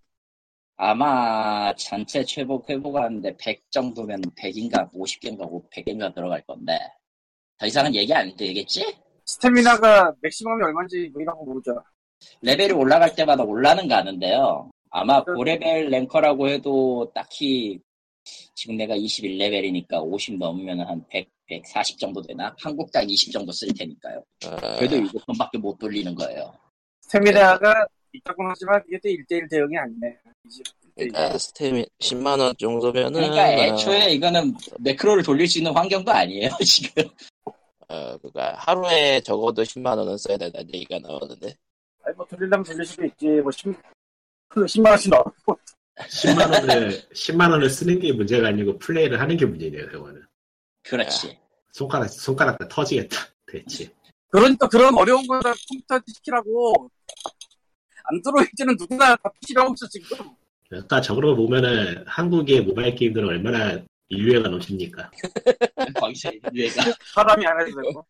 C: 아마 전체 최복 회복하는데 100 정도면 100인가 50개인가 100개인가 들어갈 건데, 더 이상은 얘기 안 되겠지?
D: 스태미나가 맥시멈이 얼마인지 뭐 이런 거 모르죠
C: 레벨이 올라갈 때마다 올라는 가는데요. 아마 고레벨 랭커라고 해도 딱히 지금 내가 21레벨이니까 50 넘으면 한 100, 140 정도 되나? 한 곡당 20 정도 쓸 테니까요.
A: 어,
C: 그래도 이것뿐밖에 못 돌리는 거예요.
D: 스태미나가 있다고는 하지만 이게 또 1대1 대응이 아니네 이제 1대1.
A: 그러니까 스태미 10만 원 정도면은,
C: 그러니까 애초에 이거는 매크로를 돌릴 수 있는 환경도 아니에요, 지금.
A: 어, 그니까 하루에 적어도 10만 원은 써야 된다는 얘기가 나오는데.
D: 아니 뭐 돌리려면 돌릴 수도 있지 뭐 10, 10만 원씩 넣어
B: 10만 원을 10만 원을 쓰는 게 문제가 아니고 플레이를 하는 게 문제네요. 그거는
C: 그렇지.
B: 손가락 손가락 다 터지겠다. 대체.
D: 그러니까 그런 어려운 거다 컴퓨터 시키라고 안드로이드는 누구나 다 PC라고 있어 지금
B: 그러니까 저걸 보면은 한국의 모바일 게임들은 얼마나 인류애가 넘칩니까?
C: 거기서 얘가
D: 사람이 안 해도 되고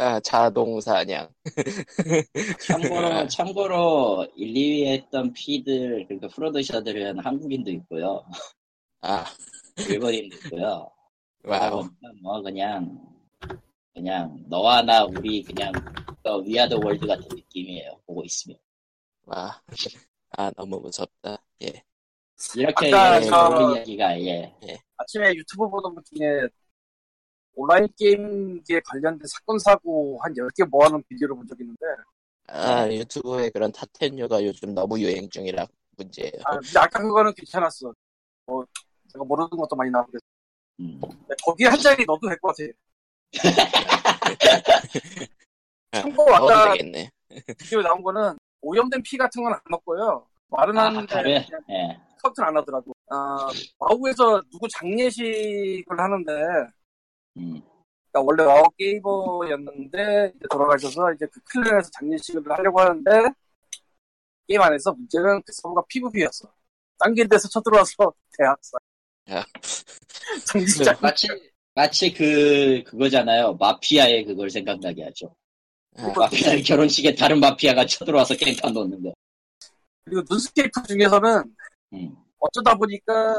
A: 아, 자동사냥.
C: 참고로, 참고로 1, 2위 했던 피들, 그러니까 프로듀서들은 한국인도 있고요.
A: 아,
C: 일본인도 있고요.
A: 와우.
C: 뭐, 뭐 그냥 그냥 너와 나 우리 그냥 어, We Are the World 같은 느낌이에요. 보고 있으면
A: 와. 아, 너무 무섭다. 예.
C: 이렇게
D: 아까
C: 예,
D: 저-
C: 이야기가 예.
D: 아침에 유튜브 보던 것 중에 온라인 게임계에 관련된 사건 사고 한 10개 모아놓은 비디오를 본 적이 있는데
A: 아, 유튜브에 그런 top ten류가 요즘 너무 유행 중이라 문제예요.
D: 아, 근데 아까 그거는 괜찮았어. 뭐, 제가 모르는 것도 많이 나오고 그랬어.
C: 음.
D: 근데 거기에 한 장이 넣어도 될 것 같아. 참고로
A: 넣어도
D: 아까
A: 되겠네.
D: 비디오 나온 거는 오염된 피 같은 건 안 넣고요. 말은
C: 아,
D: 하는데
C: 다른, 예.
D: 카운트는 안 하더라고. 아, 와우에서 누구 장례식을 하는데,
C: 음.
D: 그러니까 원래 와우 게이머였는데 이제 돌아가셔서 이제 그 clan에서 장례식을 하려고 하는데 게임 안에서 문제는 그 서버가 PVP였어. 딴길 데서 쳐들어와서 대학살.
A: 야.
D: 정신장.
C: 마치, 마치 그, 그거잖아요. 마피아의 그걸 생각나게 하죠.
A: 아,
C: 마피아 결혼식에 다른 마피아가 쳐들어와서 깽판 놓는 거.
D: 그리고 눈스케이프 중에서는
C: 음.
D: 어쩌다 보니까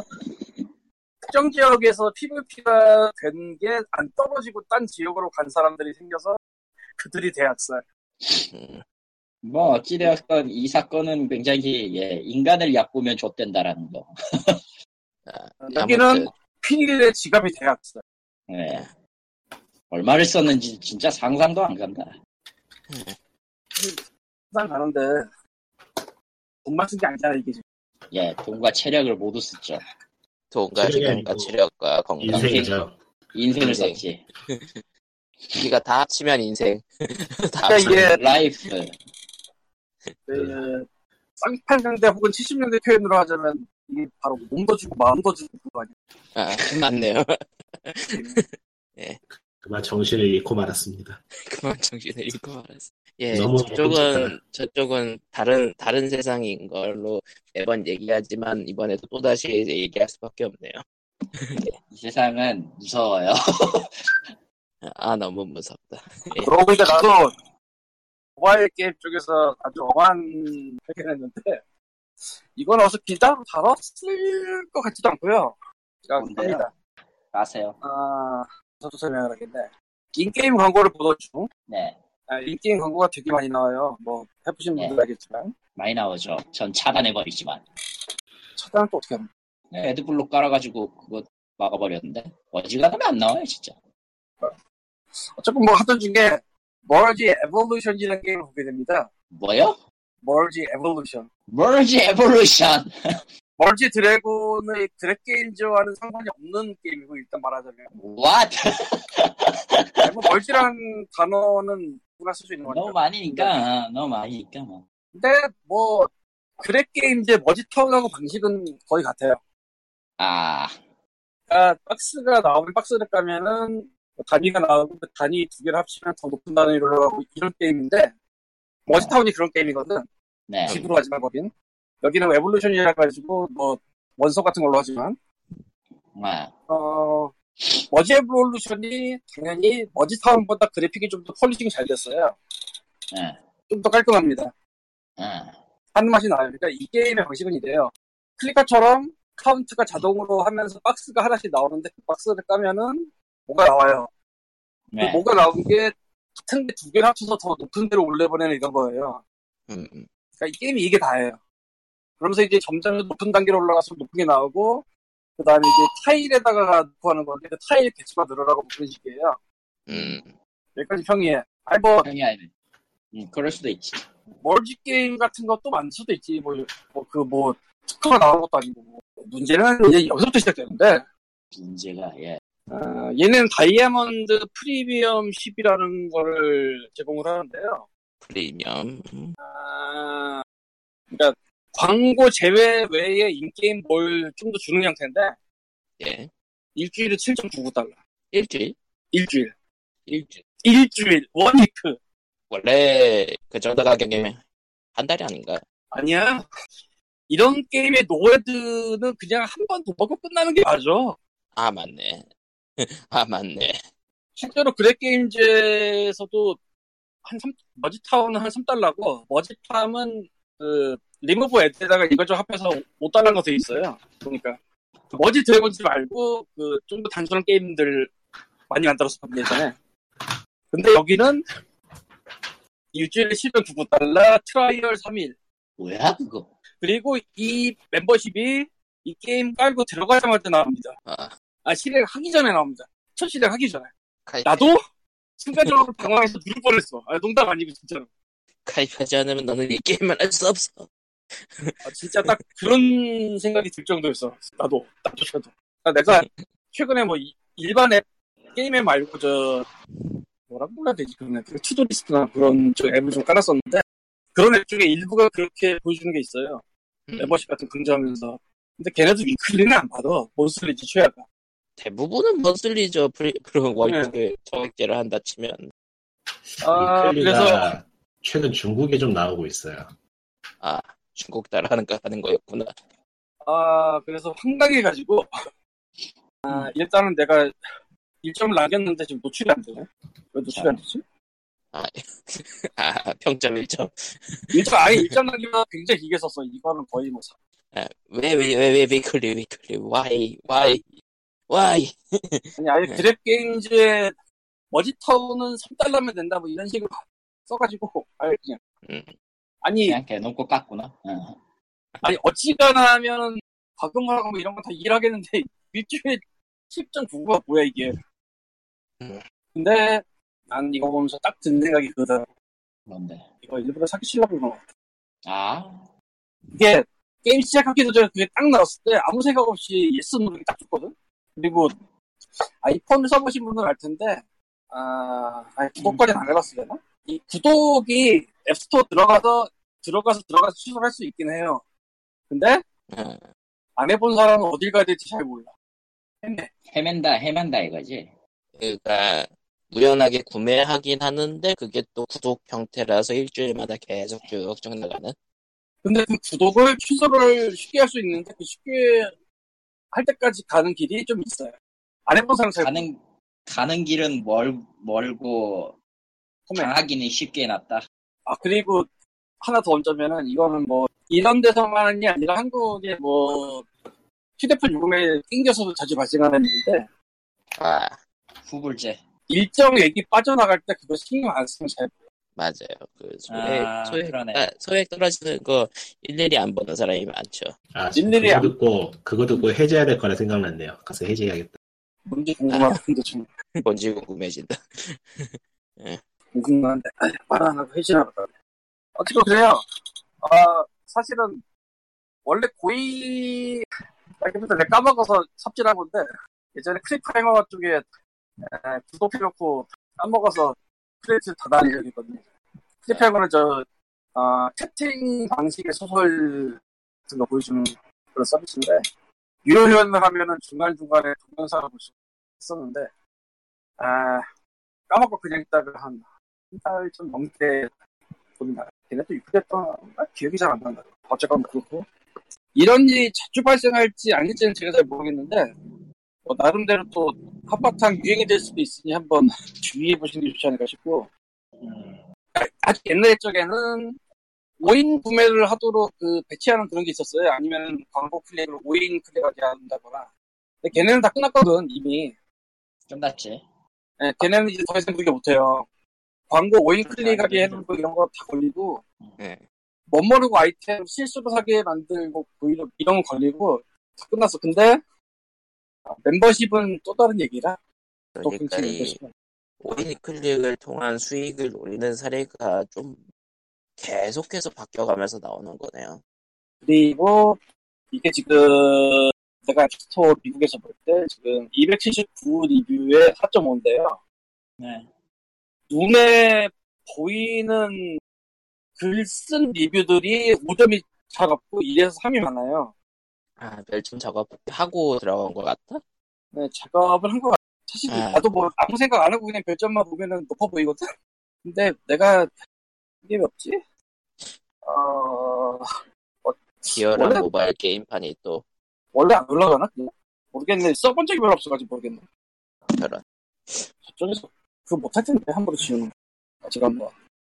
D: 특정 지역에서 PVP가 된 게 안 떨어지고 딴 지역으로 간 사람들이 생겨서 그들이 대학살.
A: 음,
C: 뭐, 어찌되었건 이 사건은 굉장히, 예, 인간을 얕보면 좆된다라는 거.
A: 아,
D: 여기는 피닐의 지갑이 대학살.
C: 예. 얼마를 썼는지 진짜 상상도 안 간다.
D: 항상 가는데 돈만 쓴 게 아니잖아 이게 지금.
C: 예, 돈과 체력을 모두 썼죠.
A: 돈과 시간과
B: 아니고
A: 체력과 건강.
B: 인생이죠.
C: 인생을
A: 인생.
C: 썼지.
A: 이가 다 합치면 인생. 다 합치면
D: 이게
C: 라이프.
D: 그 쌍팔년대 혹은 70년대 표현으로 하자면 이게 바로 몸도 주고 마음도 주고 그거 아니야.
A: 아, 맞네요.
B: 그만 정신을 잃고 말았습니다.
A: 그만 정신을 잃고 말았어. 예, 저쪽은 저쪽은 다른 다른 세상인 걸로 매번 얘기하지만 이번에도 또 다시 얘기할 수밖에 없네요.
C: 이 세상은 무서워요.
A: 아 너무 무섭다. 예.
D: 그러고 보니까 나도 모바일 게임 쪽에서 아주 엄한 발견했는데 이건 어서 기다로 다뤘을 것 같지도 않고요. 그러니까.
C: 아세요?
D: 아, 저도 설명을 하겠네. 인게임 광고를 보던 중,
C: 네.
D: 아, 인게임 광고가 되게 많이 나와요. 뭐, 해보신
C: 네.
D: 분들 알겠지만.
C: 많이 나오죠. 전 차단해버리지만.
D: 차단은 또 어떻게 합니까?
C: 네, AdBlock 깔아가지고 그거 막아버렸는데. 어지간하면 안 나와요, 진짜.
D: 어쨌든 뭐 하던 중에, Merge Evolution이라는 게임을 보게 됩니다.
C: 뭐요? Merge
D: Evolution. Merge Evolution. Merge Dragon의 Gram Games와는 상관이 없는 게임이고, 일단 말하자면.
C: What?
D: 네, 뭐 merge라는 단어는 누구나 쓸 수 있는 거죠.
C: 너무 많이니까, 너무 많이니까, 뭐.
D: 근데 뭐, Gram Games의 Merge Town하고 방식은 거의 같아요.
C: 아,
D: 그러니까 박스가 나오면 박스를 까면은 뭐 단위가 나오고 그 단위 두 개를 합치면 더 높은 단위로 올라가고 이런 게임인데 Merge Town이 그런 게임이거든
C: 네.
D: 집으로 하지만 거긴 여기는 Evolution이라 가지고 뭐 원서 같은 걸로 하지만
C: 아,
D: 어 머지 에볼루션이 당연히 Merge Town보다 그래픽이 좀 더 polishing이 잘 됐어요
C: 네.
D: 좀더 깔끔합니다
C: 아,
D: 하는 맛이 나요 그러니까 이 게임의 방식은 이래요 clicker처럼 카운트가 자동으로 하면서 박스가 하나씩 나오는데 그 박스를 까면은 뭐가 나와요
C: 네.
D: 그 뭐가 나온 게 같은 게 두 개를 합쳐서 더 높은 데로 올려보내는 이런 거예요.
A: 음, 음.
D: 그러니까 이 게임이 이게 다예요. 그러면서 이제 점점 높은 단계로 올라가서 높은 게 나오고, 그 다음에 이제 타일에다가 넣고 하는 건데, 그 타일 개수가 늘어나고 뭐 그런 식이에요.
A: 음.
D: 여기까지 평이해. 아니, 뭐,
C: 형이 아니면. 음, 그럴 수도 있지.
D: 멀지 게임 같은 것도 많을 수도 있지. 뭐, 뭐 그, 뭐, 특허가 나오는 것도 아니고. 뭐. 문제는 이제 여기서부터 시작되는데,
C: 문제가, 예.
D: 어, 얘는 다이아몬드 프리미엄 10이라는 거를 제공을 하는데요.
A: 프리미엄. 음.
D: 아, 그러니까 광고 제외 외에 인게임 뭘 좀 더 주는 형태인데
A: 예.
D: 일주일에 7.99달러.
A: 일주일.
D: 일주일.
A: 일주일.
D: 일주일. One week.
A: 원래 그 정도 가격이면 한 달이 아닌가?
D: 아니야. 이런 게임의 no ad는 그냥 한 번 돈 받고 끝나는 게 맞아.
A: 아 맞네. 아 맞네.
D: 실제로 Gram Games에서도 한 3, Merge Town은 한 3달러고, 머지팜은 그, 리무브 애드에다가 이걸 좀 합해서 5달러가 돼 있어요. 그러니까. Merge Dragons 말고, 그, 좀 더 단순한 게임들 많이 만들었었거든요, 예전에. 근데 여기는, 일주일에 799달러, trial 3일.
C: 뭐야, 그거?
D: 그리고 이 멤버십이 이 게임 깔고 들어가자마자 나옵니다.
A: 아,
D: 아, 실행 하기 전에 나옵니다. 첫 실행 하기 전에.
A: 카이,
D: 나도 순간적으로 당황해서 누를 뻔했어. 아, 농담 아니고 진짜로.
A: 가입하지 않으면 너는 이 게임을 할 수 없어.
D: 아, 진짜 딱 그런 생각이 들 정도였어. 나도, 나조차도. 내가 최근에 뭐 이- 일반 앱, 게임 앱 말고 저, 뭐라고 불러야 되지? 그런 앱, to-do list나 그런 저 앱을 좀 깔았었는데, 그런 앱 중에 일부가 그렇게 보여주는 게 있어요.
A: 음.
D: 멤버십 같은 거 긍정하면서. 근데 걔네도 weekly는 안 받아. monthly지 최하가.
A: 대부분은 monthly죠. 프리, 그런 월급을 정액제를 한다 치면.
D: 아, 그래서,
B: 최근 중국에 좀 나오고 있어요.
A: 아, 중국 따라하는 거 하는 거였구나.
D: 아, 그래서 황당해가지고, 아, 일단은 내가 일점을 남겼는데 지금 노출이 안 되네. 왜 노출이 안 되지?
A: 아, 평점 1점.
D: 일점, 아니, 일점 남기면 굉장히 길게 썼어. 이거는 거의 뭐, 사-
A: 아, 왜, 왜, 왜, 왜, weekly, weekly, why, why, why.
D: 아니, 아예
A: 네.
D: 그랩 게임즈의 머지터는 3달러면 된다, 뭐 이런 식으로 써가지고, 아예 그냥.
A: 음.
D: 아니,
C: 그냥 대놓고 깠구나. 어.
D: 아니, 어찌가나 하면은, 과금하고 뭐 이런 거 다 이해하겠는데, 일주일에 10.99가 뭐야, 이게.
A: 음.
D: 근데, 난 이거 보면서 딱 든 생각이 그거다.
C: 뭔데?
D: 이거 일부러 사기치려고 그런 거 같아.
C: 아,
D: 이게, 게임 시작하기도 전에 그게 딱 나왔을 때 아무 생각 없이 yes 누르기 딱 좋거든? 그리고, 아이폰을 써보신 분은 알 텐데, 아, 아니, 구독까지는 안 해봤어요, 되나? 이 구독이 앱스토어 들어가서, 들어가서 들어가서 취소할 수 있긴 해요. 근데,
A: 어,
D: 안 해본 사람은 어딜 가야 될지 잘 몰라. 했네.
C: 헤맨다, 헤맨다 이거지.
A: 그러니까, 우연하게 구매하긴 하는데, 그게 또 구독 형태라서 일주일마다 계속 쭉쭉 나가는?
D: 근데 그 구독을 취소를 쉽게 할 수 있는데 그 쉽게 할 때까지 가는 길이 좀 있어요. 안 해본 사람 잘
C: 가는, 가는 길은 멀, 멀고. 당하기는 쉽게 낫다.
D: 아 그리고 하나 더 얹자면은 이거는 뭐 이런 데서만이 아니라 한국의 뭐 휴대폰 요금에 낑겨서도 자주 발생하는 일인데
A: 아,
C: 후불제.
D: 일정 액이 빠져나갈 때 그거 신경 안 쓰면 잘
A: 맞아요. 그, 소액,
C: 아,
A: 소액. 아, 소액 떨어지는 거 일일이 안 보는 사람이 많죠.
B: 아,
D: 일일이
B: 그거
D: 안-
B: 듣고, 그거 듣고 해제해야 될 거라 생각났네요. 가서 해제해야겠다.
D: 뭔지 궁금한데 좀
A: 뭔지 궁금해진다.
D: 궁금한데 아휴, 말안 하고 보다. 어쨌든 그래요. 아 사실은 원래 고이 알기부터 내가 까먹어서 삽질한 건데 예전에 클리프행어 쪽에 에, 구독해놓고 까먹어서 크레딧을 닫아낸 적이 있거든요. 클리프행어는 저 아, 채팅 방식의 소설 같은 거 보여주는 그런 서비스인데 유료 회원을 하면은 중간중간에 동영상을 볼 수 있었는데 아 까먹고 그냥 있다가 한 한 달 좀 넘게 보긴 나. 걔네 또 유출했던 기억이 잘 안 난다. 어쨌건 그렇고 이런 일이 자주 발생할지 아닐지는 제가 잘 모르겠는데 뭐 나름대로 또 한바탕 유행이 될 수도 있으니 한번 주의해 보시는 게 좋지 않을까 싶고
C: 음,
D: 아직 옛날 쪽에는 5인 구매를 하도록 그 배치하는 그런 게 있었어요. 아니면 광고 클릭을 5인 클릭하게 한다거나. 근데 걔네는 다 끝났거든 이미.
C: 끝났지.
D: 예, 걔네는 이제 더 이상 그렇게 못해요. 광고 5인 클릭하게 해놓은 거 이런 거 다 걸리고
A: 예.
D: 멋 모르고 아이템 실수로 사게 만들고 뭐 이런, 이런 거 걸리고 다 끝났어. 근데 아, 멤버십은 또 다른 얘기라. 또
A: 그러니까 이
D: 멤버십은.
A: 5인 클릭을 통한 수익을 노리는 사례가 좀 계속해서 바뀌어가면서 나오는 거네요.
D: 그리고 이게 지금 내가 앱스토어 미국에서 볼 때 지금 279 리뷰에 4.5인데요.
C: 네.
D: 눈에 보이는 글 쓴 리뷰들이 5점이 차갑고 1에서 3이 많아요.
A: 아, 멸춤 작업하고 들어간 것 같다?
D: 네, 작업을 한 것 같아. 사실
A: 아.
D: 나도 뭐 아무 생각 안 하고 그냥 별점만 보면은 높아 보이거든? 근데 내가 이게 왜 없지? 어,
A: 기어란
D: 원래-
A: 모바일 게임판이 또
D: 원래 안 올라가나? 모르겠네. 써본 적이 별로 없어가지고 모르겠네.
A: 저런.
D: 저쪽에서 그거 못할 텐데 함부로 지우는 거. 아직 한번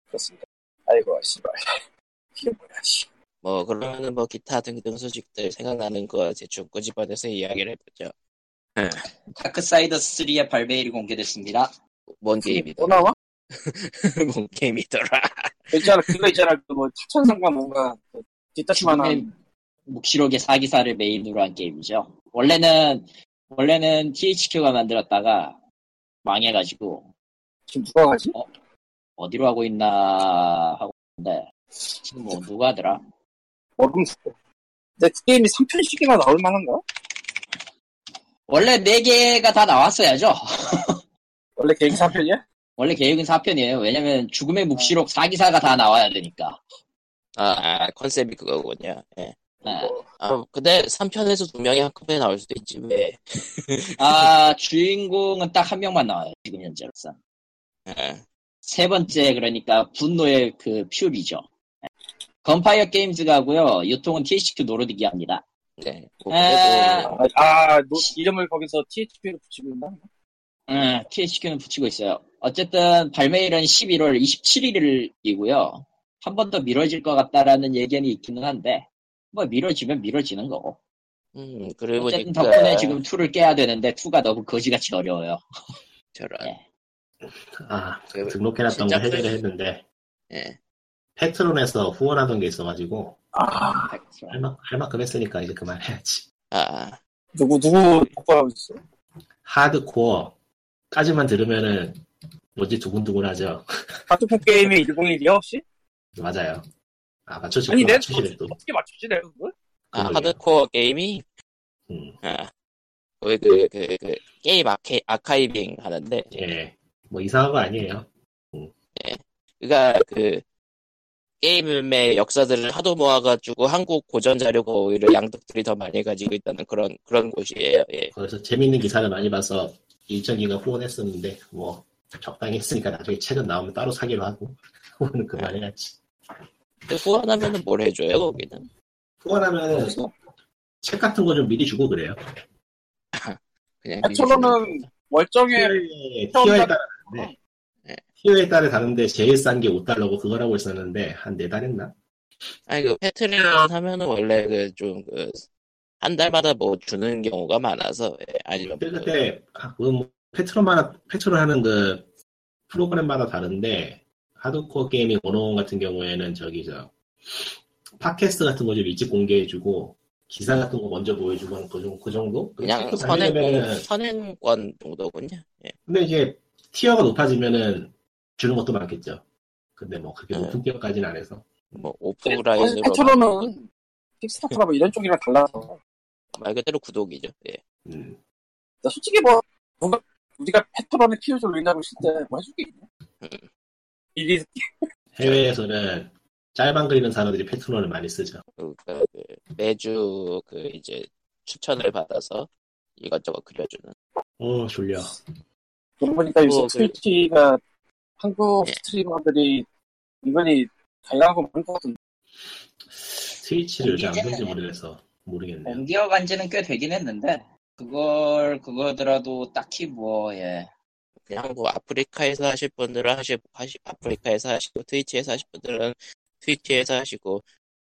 D: 그렇습니다. 아이고 씨발 이게 뭐야 씨.
A: 뭐 그러면은 뭐 기타 등등 소식들 생각나는 거 대충 꼬집어내서 이야기를 해보죠.
C: 다크사이더 3의 발매일이 공개됐습니다.
D: 뭔또
A: 게임이더라?
D: 나와?
A: 뭔 게임이더라?
D: 있잖아 그거 있잖아 그뭐 차천상과 뭔가 그 뒷다시만한
C: 묵시록의 사기사를 메인으로 한 게임이죠. 원래는 원래는 THQ가 만들었다가 망해가지고
D: 지금 누가 가지?
C: 어디로 하고 있나 하고 네. 지금 뭐 누가 하더라?
D: 모르겠어. 근데 그 게임이 3편씩이나 나올 만한가?
C: 원래 4개가 다 나왔어야죠.
D: 원래 계획 3편이야?
C: 원래 계획은 4편이에요. 왜냐면 죽음의 묵시록 4기사가 다 나와야 되니까.
A: 아, 아, 컨셉이 그거군요. 예.
C: 네.
A: 아, 근데 3편에서 두 명이 한꺼번에 나올 수도 있지, 왜.
C: 아, 주인공은 딱 한 명만 나와요. 지금 현재로서.
A: 예.
C: 세 번째, 그러니까 분노의 그 퓨리죠. 건파이어 게임즈가 하고요. 유통은 THQ 노르딕이 합니다.
A: 네. 뭐
C: 에,
A: 그래도,
D: 아, 아, 노- 이름을 거기서 THQ로 붙이고 있나?
C: 음, THQ는 붙이고 있어요. 어쨌든 발매일은 11월 27일이고요. 한 번 더 미뤄질 것 같다라는 예견이 있기는 한데, 뭐 미뤄지면 미뤄지는 거고.
A: 음, 그리고
C: 어쨌든
A: 보니까
C: 덕분에 지금 2를 깨야 되는데 2가 너무 거지같이 어려워요.
A: 저런.
C: 예.
B: 아,
A: 그,
B: 등록해놨던 거 해제를
A: 그-
B: 했는데,
A: 예.
B: 패트론에서 후원하던 게 있어가지고,
D: 아,
B: 할, 만, 할 만큼 했으니까 이제 그만해야지.
A: 아,
D: 누구, 누구 복구하고 있어?
B: 하드코어까지만 들으면은, 뭐지 두근두근하죠.
D: 하드폰 게임이 101이야, 혹시?
B: 맞아요. 아, 맞춰지,
D: 아니, 내
B: 맞추시네 또.
D: 어떻게 맞추지, 내가 그걸?
A: 아. 하드코어 게임이,
B: 음,
A: 아, 그, 그, 그, 그, 게임 아케, 아카이빙 하는데,
B: 예. 뭐 이상한 거 아니에요.
A: 그니까, 그, 게임의 역사들을 하도 모아가지고 한국 고전 자료가 오히려 양덕들이 더 많이 가지고 있다는 그런, 그런 곳이에요, 예.
B: 그래서 재밌는 기사를 많이 봐서 일정기가 후원했었는데, 뭐, 적당히 했으니까 나중에 책은 나오면 따로 사기로 하고, 후원은 그만해야지.
A: 후원하면은 뭘 해줘요, 거기는?
B: 후원하면 책 같은 거 좀 미리 주고 그래요.
A: 그냥.
D: 애초로는 멀쩡해.
B: 티어에,
D: 처음
B: 티어에
D: 나-
B: 따라 다른데,
A: 네.
B: 티어에 따라 다른데 제일 싼 게 5달러고 그거라고 있었는데, 한 4달 했나?
A: 아니, 그, 패트리온 하면은 원래 그, 좀, 그, 한 달마다 뭐 주는 경우가 많아서, 예, 아니면
B: 그때,
A: 뭐,
B: 그때, 아, 그건 뭐, 페트롤마다, 페트롤 하는 그, 프로그램마다 다른데, 하드코어 게이밍 101 같은 경우에는 저기, 저, 팟캐스트 같은 거 좀 일찍 공개해주고, 기사 같은 거 먼저 보여주고 하는 그 정도? 그 정도?
A: 그냥
B: 책도
A: 선행,
B: 달리려면은
A: 선행권 정도군요. 예.
B: 근데 이제, tier가 높아지면은, 주는 것도 많겠죠. 근데 뭐, 그렇게
A: 네.
B: 높은 tier까지는 안 해서.
A: 뭐, 오프라인으로.
D: 애초로는 킥스타터나 뭐 이런 쪽이랑 달라서.
A: 말 그대로 구독이죠. 예.
B: 음.
D: 나 솔직히 뭐, 뭔가, 우리가 패트런에 피우즈 올린다고 했을 때뭐 해줄 게 있냐? 일이,
B: 해외에서는 짤방 그리는 사람들이 패트롤을 많이 쓰죠.
A: 그, 그, 그 매주 그 이제 추천을 받아서 이것저것 그려주는.
B: 어, 졸려.
D: 그러고 보니까 요새
A: 뭐, 그-
D: 트위치가 한국
A: 예.
D: 스트리머들이 다양한 거 많은 것 같은데.
B: 스위치를 안 본지 모르겠어. 모르겠네요.
C: 옮겨간 지는 꽤 되긴 했는데, 그걸, 그거더라도 딱히 뭐, 예.
A: 그냥 뭐 아프리카에서 하실 분들은 하시, 하시 아프리카에서 하시고 트위치에서 하실 분들은 트위치에서 하시고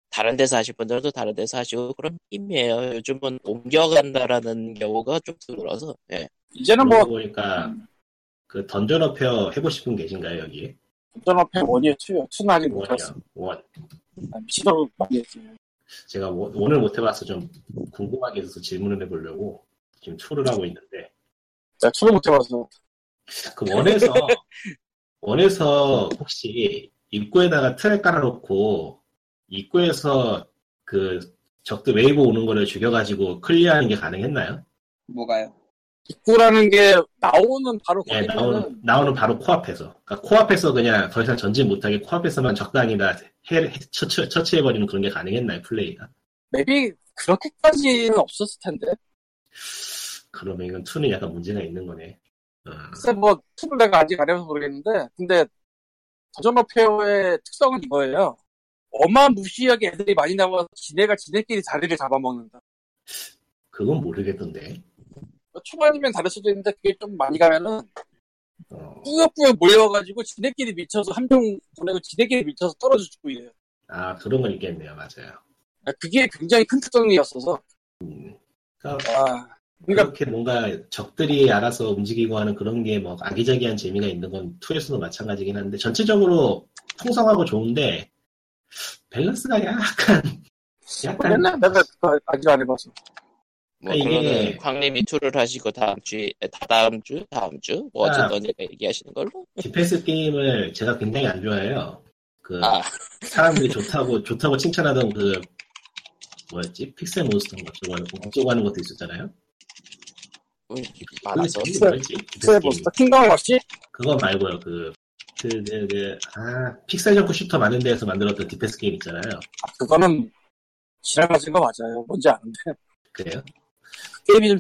A: 다른 데서 하실 분들은 또 다른 데서 하시고 그런 힘이에요. 요즘은 옮겨간다라는 경우가 좀 들어서 예.
D: 이제는 뭐,
B: 보니까 그 던전 어페어 해보신 분 계신가요 여기?
D: 전업회 원이에요, 투요. 투는 아직 못
B: 원이요.
D: 했어.
B: one.
D: 아, 미치도록 많이 했지.
B: 제가 one- one을 못 해봐서 좀 궁금하게 해서 질문을 해보려고 지금 two를 하고 있는데
D: 내가 two를 못 해봐서.
B: 그 one에서 one에서 혹시 입구에다가 틀을 깔아놓고 입구에서 그 적들 웨이브 오는 거를 죽여가지고 클리어하는 게 가능했나요?
C: 뭐가요?
D: 입구라는 게 나오는 바로
B: 예,
D: 거기면은
B: 나오는, 나오는 바로 코앞에서. 그러니까 코앞에서 그냥 더 이상 전진 못하게 코앞에서만 적당히 다 해, 해- 처치, 처치해버리는 그런 게 가능했나요, 플레이가?
D: 맵이 그렇게까지는 없었을 텐데.
B: 그러면 이건 2는 약간 문제가 있는 거네. 어,
D: 글쎄 뭐 two를 내가 아직 안 해봐서 모르겠는데 근데 던전 워페어의 특성은 이거예요. 어마무시하게 애들이 많이 나와서 지네가 지네끼리 자리를 잡아먹는다.
B: 그건 모르겠던데.
D: 뭐 초반이면 다를 수도 있는데 그게 좀 많이 가면은
B: 어,
D: 꾸역꾸역 몰려와가지고 지네끼리 미쳐서 한명 보내고 지네끼리 미쳐서 떨어져 죽고 이래요.
B: 아, 그런 건 있겠네요, 맞아요.
D: 아, 그게 굉장히 큰 특성이었어서
B: 그러니까
D: 아, 그러니까
B: 그렇게 뭔가 적들이 알아서 움직이고 하는 그런 게뭐 악의적이한 재미가 있는 건 2에서도 마찬가지긴 한데 전체적으로 풍성하고 좋은데 밸런스가 약간 약간
D: 옛날 내가 아직 안 해봐서
A: 뭐
B: 이게-
A: 그러면 광님이 two를 하시고 다음 주에 다다음 주 다음 주 뭐
B: 아.
A: 어쨌든 언제가 얘기하시는 걸로
B: 디펜스 게임을 제가 굉장히 안 좋아해요. 그
A: 아,
B: 사람들이 좋다고 좋다고 칭찬하던 그 뭐였지 픽셀 몬스터인가 어쩌고 하는 거 어쩌고 하는 것도 있었잖아요.
A: 음, 많아서.
B: 그게 뭐였지?
D: 픽셀 몬스터 킹덤 러시?
B: 그거 말고요. 그, 그, 그, 그, 아, 픽셀 점프 슈터 많은 데에서 만들었던 디펜스 게임 있잖아요.
D: 아, 그거는 지랄 맞은 거 맞아요. 뭔지 아는데.
B: 그래요?
D: 게임이 좀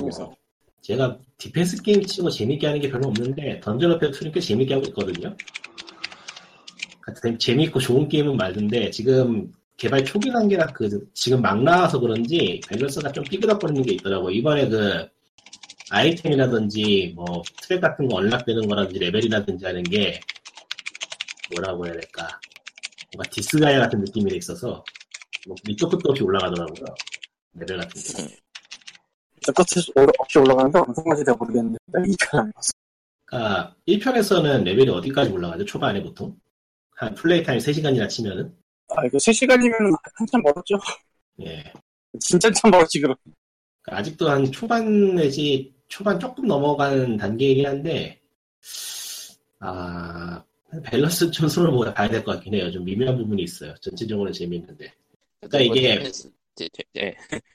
B: 뭐, 제가 디펜스 게임 치고 재밌게 하는 게 별로 없는데, 던전 워페어 2는 꽤 재밌게 하고 있거든요. 재밌고 좋은 게임은 맞는데, 지금 개발 초기 단계라 그, 지금 막 나와서 그런지, 밸런스가 좀 삐그덕거리는 게 있더라고요. 이번에 그, 아이템이라든지, 뭐, 트랙 같은 거 unlock되는 거라든지, 레벨이라든지 하는 게, 뭐라고 해야 될까. 뭔가 디스가이아 같은 느낌이 있어서, 뭐, 밑도 끝도 없이 올라가더라고요. 레벨 같은 게.
D: 저 끝에 올- 없이 올라가는데 어느 순간인지 내가 모르겠는데. 이편 안 봤어.
B: 그러니까 1편에서는 레벨이 어디까지 올라가죠? 초반에 보통? 한 플레이 타임 3시간이나 치면은?
D: 아, 이거 3시간이면 한참 멀었죠.
B: 예.
D: 진짜 참 멀었지, 그럼.
B: 그러니까 아직도 한 초반 내지 초반 조금 넘어가는 단계이긴 한데 아 밸런스 좀 손을 보다 봐야 될 것 같긴 해요. 좀 미묘한 부분이 있어요. 전체적으로는 재미있는데 그러니까 이게
A: 예.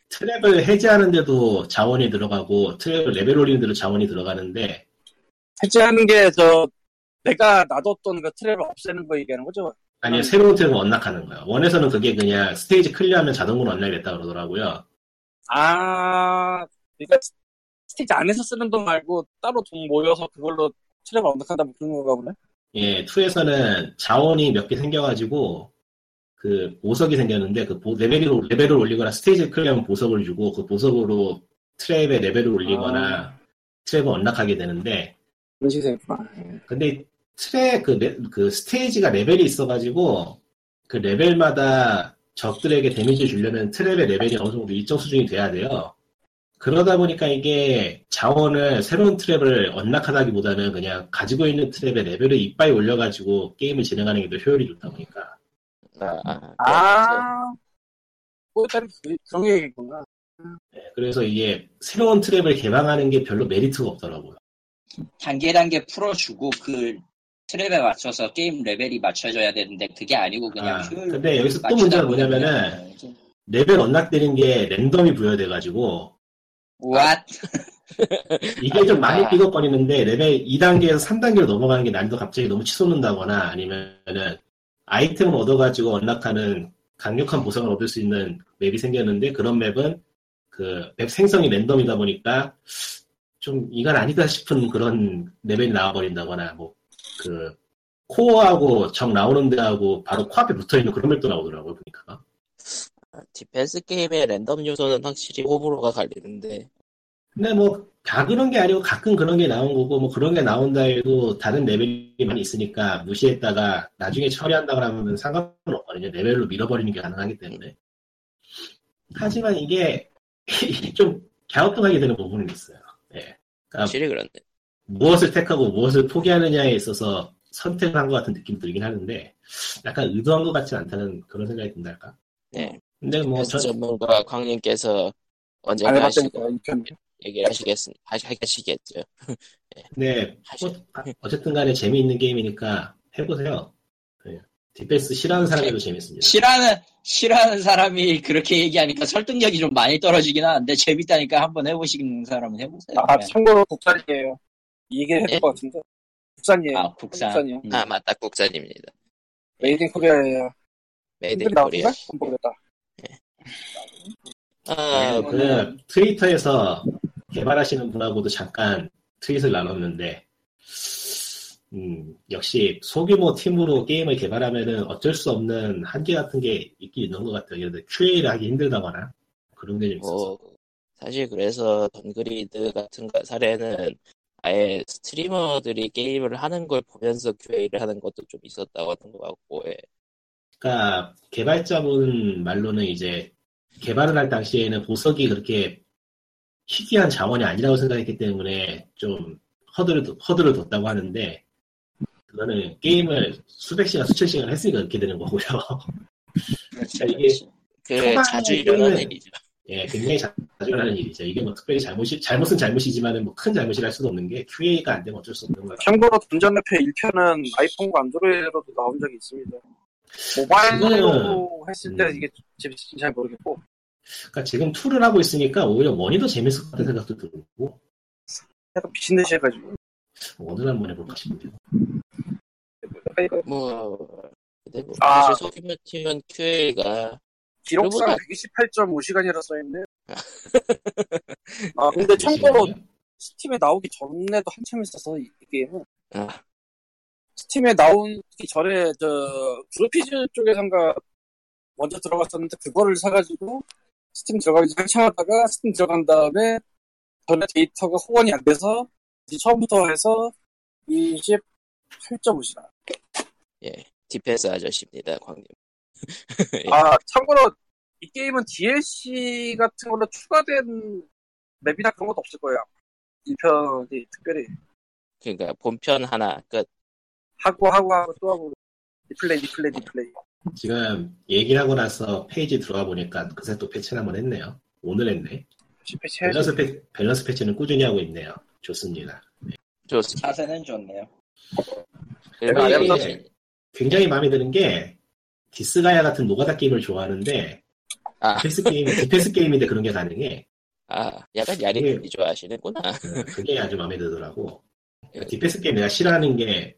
B: 트랩을 해제하는데도 자원이 들어가고 트랩을 레벨 올리는 데도 자원이 들어가는데
D: 해제하는 게, 저, 내가 놔뒀던 그 트랩을 없애는 거 얘기하는 거죠?
B: 아니요 새로운 트랩을 unlock하는 거예요. one에서는 그게 그냥 스테이지 클리어하면 자동으로 unlock됐다 그러더라고요.
D: 아, 그러니까 스테이지 안에서 쓰는 돈 말고 따로 돈 모여서 그걸로 트랩을 unlock한다 뭐 그런 건가 보네.
B: 예, 2에서는 자원이 몇 개 생겨가지고, 그, 보석이 생겼는데, 그, 보- 레벨을, 레벨을 올리거나 스테이지 클리어하면 보석을 주고, 그 보석으로 트랩의 레벨을 올리거나, 트랩을 unlock하게 되는데,
D: 그런 생겼구나.
B: 근데 트랩, 그, 레- 그 스테이지가 레벨이 있어가지고, 그 레벨마다 적들에게 damage 주려면 트랩의 레벨이 어느 정도 일정 수준이 돼야 돼요. 그러다 보니까 이게 자원을 새로운 트랩을 unlock하다기보다는 그냥 가지고 있는 트랩의 레벨을 이빠이 올려가지고 게임을 진행하는 게 더 효율이 좋다 보니까
A: 아, 아,
D: 아, 뭐, 다른 그- 그런 게 얘기구나.
B: 네, 그래서 이게 새로운 트랩을 개방하는 게 별로 메리트가 없더라고요.
C: 단계 단계 풀어주고 그 트랩에 맞춰서 게임 레벨이 맞춰져야 되는데 그게 아니고 그냥
B: 아, 근데 여기서 또 문제가 뭐냐면은 레벨 unlock되는 게 랜덤이 부여돼가지고
C: what
B: 이게 좀 많이
A: 아.
B: 삐걱거리는데 레벨 2단계에서 3단계로 넘어가는 게 난이도 갑자기 너무 치솟는다거나 아니면은 아이템을 얻어가지고 unlock하는 강력한 보상을 얻을 수 있는 맵이 생겼는데 그런 맵은 그 맵 생성이 랜덤이다 보니까 좀 이건 아니다 싶은 그런 레벨이 나와버린다거나 뭐 그 코어하고 적 나오는 데하고 바로 코앞에 붙어있는 그런 맵도 나오더라고요 보니까.
A: 아, 디펜스 게임의 랜덤 요소는 확실히 호불호가 갈리는데.
B: 근데 뭐 다 그런 게 아니고 가끔 그런 게 나온 거고 뭐 그런 게 나온다 해도 다른 레벨이 많이 있으니까 무시했다가 나중에 처리한다 그러면 상관은 없거든요. 레벨로 밀어버리는 게 가능하기 때문에. 하지만 이게 좀 갸우뚱하게 되는 부분이 있어요. 예. 그러니까
A: 확실히 그런데
B: 무엇을 택하고 무엇을 포기하느냐에 있어서 선택을 한것 같은 느낌이 들긴 하는데 약간 의도한 것 같지 않다는 그런 생각이 든달까.
A: 네.
B: 근데 뭐 전,
A: 전문가 광님께서
D: 안
A: 언젠가 하시,
D: 해봤다니까, 이 편.
A: 얘기를 하시겠, 하시, 하시겠죠.
B: 네,
A: 하시-
B: 뭐, 아, 어쨌든 간에 재미있는 게임이니까 해보세요. 네. 디펜스 싫어하는 사람에도 재밌습니다.
C: 싫어하는 싫어하는 사람이 그렇게 얘기하니까 설득력이 좀 많이 떨어지긴 하는데 재밌다니까 한번 해보시는 사람은 해보세요.
D: 아,
C: 네.
D: 참고로 국산이에요. 이 얘기를
A: 예?
D: 것 같은데. 국산이에요.
C: 아 국산.
D: 국산이요.
C: 음.
A: 아, 맞다, 국산입니다.
D: made in Korea예요. made in Korea. 모르겠다.
A: 아,
B: 네, 그 트위터에서 개발하시는 분하고도 잠깐 트윗을 나눴는데, 음, 역시 소규모 팀으로 게임을 개발하면은 어쩔 수 없는 한계 같은 게 있긴 있는 것 같아요. 예를 들어 QA를 하기 힘들다거나 그런 게 좀 있어서.
A: 뭐, 사실 그래서 던그리드 같은 거- 사례는 아예 스트리머들이 게임을 하는 걸 보면서 QA를 하는 것도 좀 있었다고 하는 것 같고, 예.
B: 그러니까 개발자분 말로는 이제 개발을 할 당시에는 보석이 그렇게 희귀한 자원이 아니라고 생각했기 때문에 좀 허들을 뒀- 허들을 뒀다고 하는데 그거는 게임을 수백 시간 수천 시간 했으니까 그렇게 되는 거고요.
C: 그렇죠,
B: 이게-.
C: 그
A: 자주 일어나는 일이죠.
B: 예, 굉장히 자주 하는 일이죠. 이게 뭐 특별히 잘못이, 잘못은 잘못이지만은 뭐큰 잘못이랄 수도 없는 게 QA가 안 되면 어쩔 수 없는 거예요.
D: 참고로 던전랩의 1편은 아이폰과 안드로이드로도 나온 적이 있습니다. 모바일로 했을 때
B: 음.
D: 이게 재밌을지 잘 모르겠고
B: 그러니까 지금 2를 하고 있으니까 오히려 원이 더 재밌을 것 같은 생각도 들고,
D: 약간 미친 듯이 해가지고.
B: 원을 한번 해볼까
D: 이거
A: 뭐 근데 뭐
D: 아.
A: 사실 소규모 팀은 QA가
D: 기록상
A: 그러고가-
D: 128.5시간이라 써있네. 아 근데 참고로 스팀에 나오기 전에도 한참 있어서 이, 이 게임은
A: 아,
D: 스팀에 나오기 전에 저 그루피즈 쪽에선가 먼저 들어갔었는데 그거를 사가지고 스팀 들어가기 전에 한참 하다가 스팀 들어간 다음에 전에 데이터가 호환이 안 돼서 이제 처음부터 해서 28.5시간.
A: 예 디펜스 아저씨입니다 광님. 예.
D: 아 참고로 이 게임은 DLC 같은 걸로 추가된 맵이나 그런 것도 없을 거예요. 1편이 특별히
A: 그러니까 본편 하나 끝.
D: 하고 하고 하고 또 하고 replay replay replay.
B: 지금 얘기를 하고 나서 페이지 들어가 보니까 그새 또 패치를 한번 했네요. 오늘 했네.
D: 패치
B: 밸런스, 패, 밸런스 패치는 꾸준히 하고 있네요. 좋습니다.
A: 좋습니다.
C: 자세는 좋네요.
A: 이게
D: 밸런스-
B: 굉장히 마음에 드는 게 디스가야 같은 노가다 게임을 좋아하는데
A: 아,
B: 디펜스 게임, 디펜스 게임인데 그런 게 가능해.
A: 아 약간 やりこみ 좋아하시는구나.
B: 어, 그게 아주 마음에 들더라고. 디펜스 게임 내가 싫어하는 게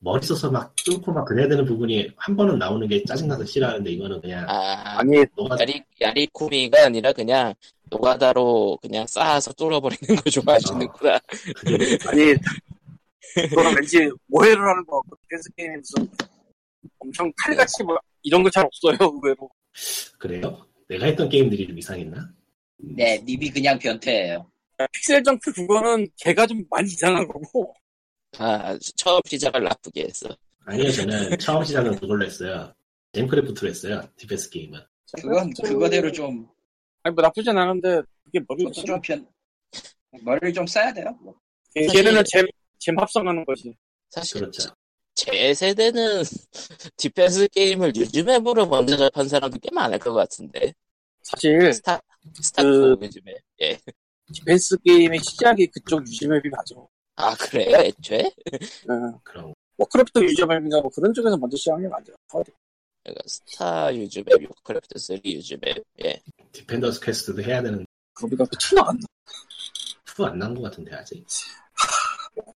B: 머리 써서 막 뚫고 막 그래야 되는 부분이 한 번은 나오는 게 짜증나서 싫어하는데 이거는 그냥
A: 아
D: 아니
B: 노가다
A: 야리 야리쿠미가 아니라 그냥 노가다로 그냥 쌓아서 뚫어버리는 거 좋아하시는구나.
B: 그게
D: 아니 그거는 왠지 오해를 하는 것 같고 디펜스 게임이 무슨 엄청 칼같이 뭐 이런 거 잘 없어요 의외로.
B: 그래요? 내가 했던 게임들이 좀 이상했나?
C: 네, 닙이 그냥 변태예요.
D: 픽셀정크 그거는 걔가 좀 많이 이상한 거고
A: 아 처음 시작을 나쁘게 했어.
B: 아니요, 저는 처음 시작은 그걸로 했어요. 젬크래프트로 했어요. 디펜스 게임은.
C: 그건 그거대로 좀
D: 아니 뭐 나쁘진 않은데 그게 머리를
C: 그것도 좀 변. 머리를 좀 써야 돼요. 뭐.
D: 걔- 걔네는 gem, gem 합성하는 거지.
A: 사실
B: 그렇죠.
A: 제 세대는 디펜스 게임을 use map으로 먼저 접한 사람도 꽤 많을 것 같은데
D: 사실
A: 스타 스타크
D: 그-
A: 요즘에 예.
D: 디펜스 게임의 시작이 그쪽 use map이 맞아.
A: 아 그래요 애초에?
D: 응.
B: 그런
D: 워크래프트 유즈맵인가 뭐 그런 쪽에서 먼저 게 맞아. 어디?
A: 그러니까 스타 유즈맵, 요크래프트 3 유즈맵 예.
B: 디펜더스 퀘스트도 해야 되는
D: 거기가 또 나간다.
B: 투안난 것 같은데 아직.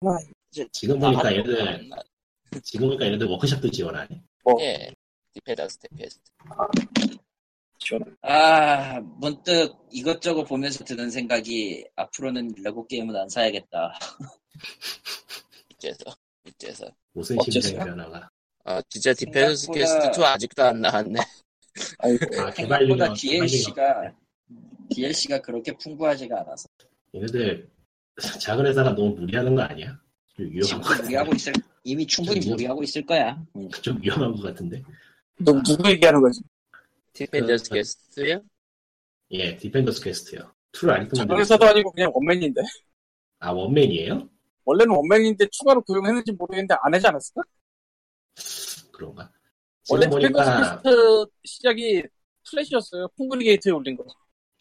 D: 아,
B: 지금 보니까
A: 아,
B: 얘들
A: 안 나-
B: 지금 보니까 얘들 워크숍도 지원하네.
D: 뭐
A: 예. 디펜더스 테페스트
D: 지원.
C: 아 문득 이것저것 보면서 드는 생각이 앞으로는 레고 게임은 안 사야겠다.
A: 이제서 이제서
B: 무슨? 심정의 변화가.
A: 아 진짜 디펜더스
C: 생각보다-
A: 퀘스트 2 아직도 안 나왔네
D: 아이고.
B: 아,
C: 생각보다 DLC가 DLC가 그렇게 풍부하지가 않아서
B: 얘네들 작은 회사가 너무 무리하는 거 아니야? 좀 위험한 같은데.
C: 무리하고 있을 이미 충분히
B: 좀
C: 무리하고 있을 거야. 음.
B: 좀 위험한 것 같은데.
D: 너 누구 얘기하는 거지?
A: 디펜더스
B: 그-
A: 퀘스트요?
B: 예, 디펜더스 퀘스트요. two를 아직도
D: 작은 회사도. 아니고 그냥 one man인데.
B: 아 one man이에요?
D: 원래는 one man인데 추가로 고용했는지 모르겠는데 안 하지 않았을까?
B: 그런가?
D: 원래
B: 보니까
D: 퀘스트 시작이 플래시였어요. 콩그리게이트에 올린 거.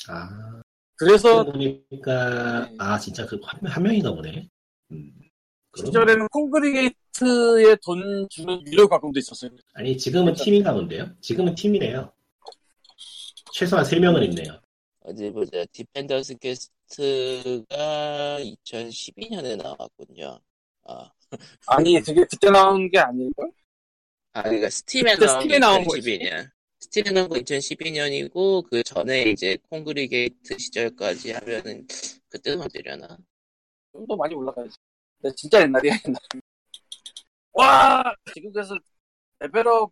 B: 아
D: 그래서
B: 보니까 아 진짜 그 한 명인가 보네. 음.
D: 시절에는 콩그리게이트에 돈 주는 유료 가공도 있었어요.
B: 아니 지금은 팀인가 본데요? 지금은 팀이네요. 최소한 3 명은 있네요.
A: 어디 보자 Defender's Quest가 2012년에 나왔군요 아,
D: 아니, 그게 그때 나온 게 아닐걸?
A: 아 그러니까 Steam에 나온 게
D: Steam에 나온 거지.
A: 2012년 Steam에 나온 거 2012년이고 그 전에 이제 Kongregate 시절까지 하면은 그때는 어디려나
D: 좀 더 많이 올라가야지. 근데 진짜 옛날이야, 옛날. 와! 지금 그래서 Level Up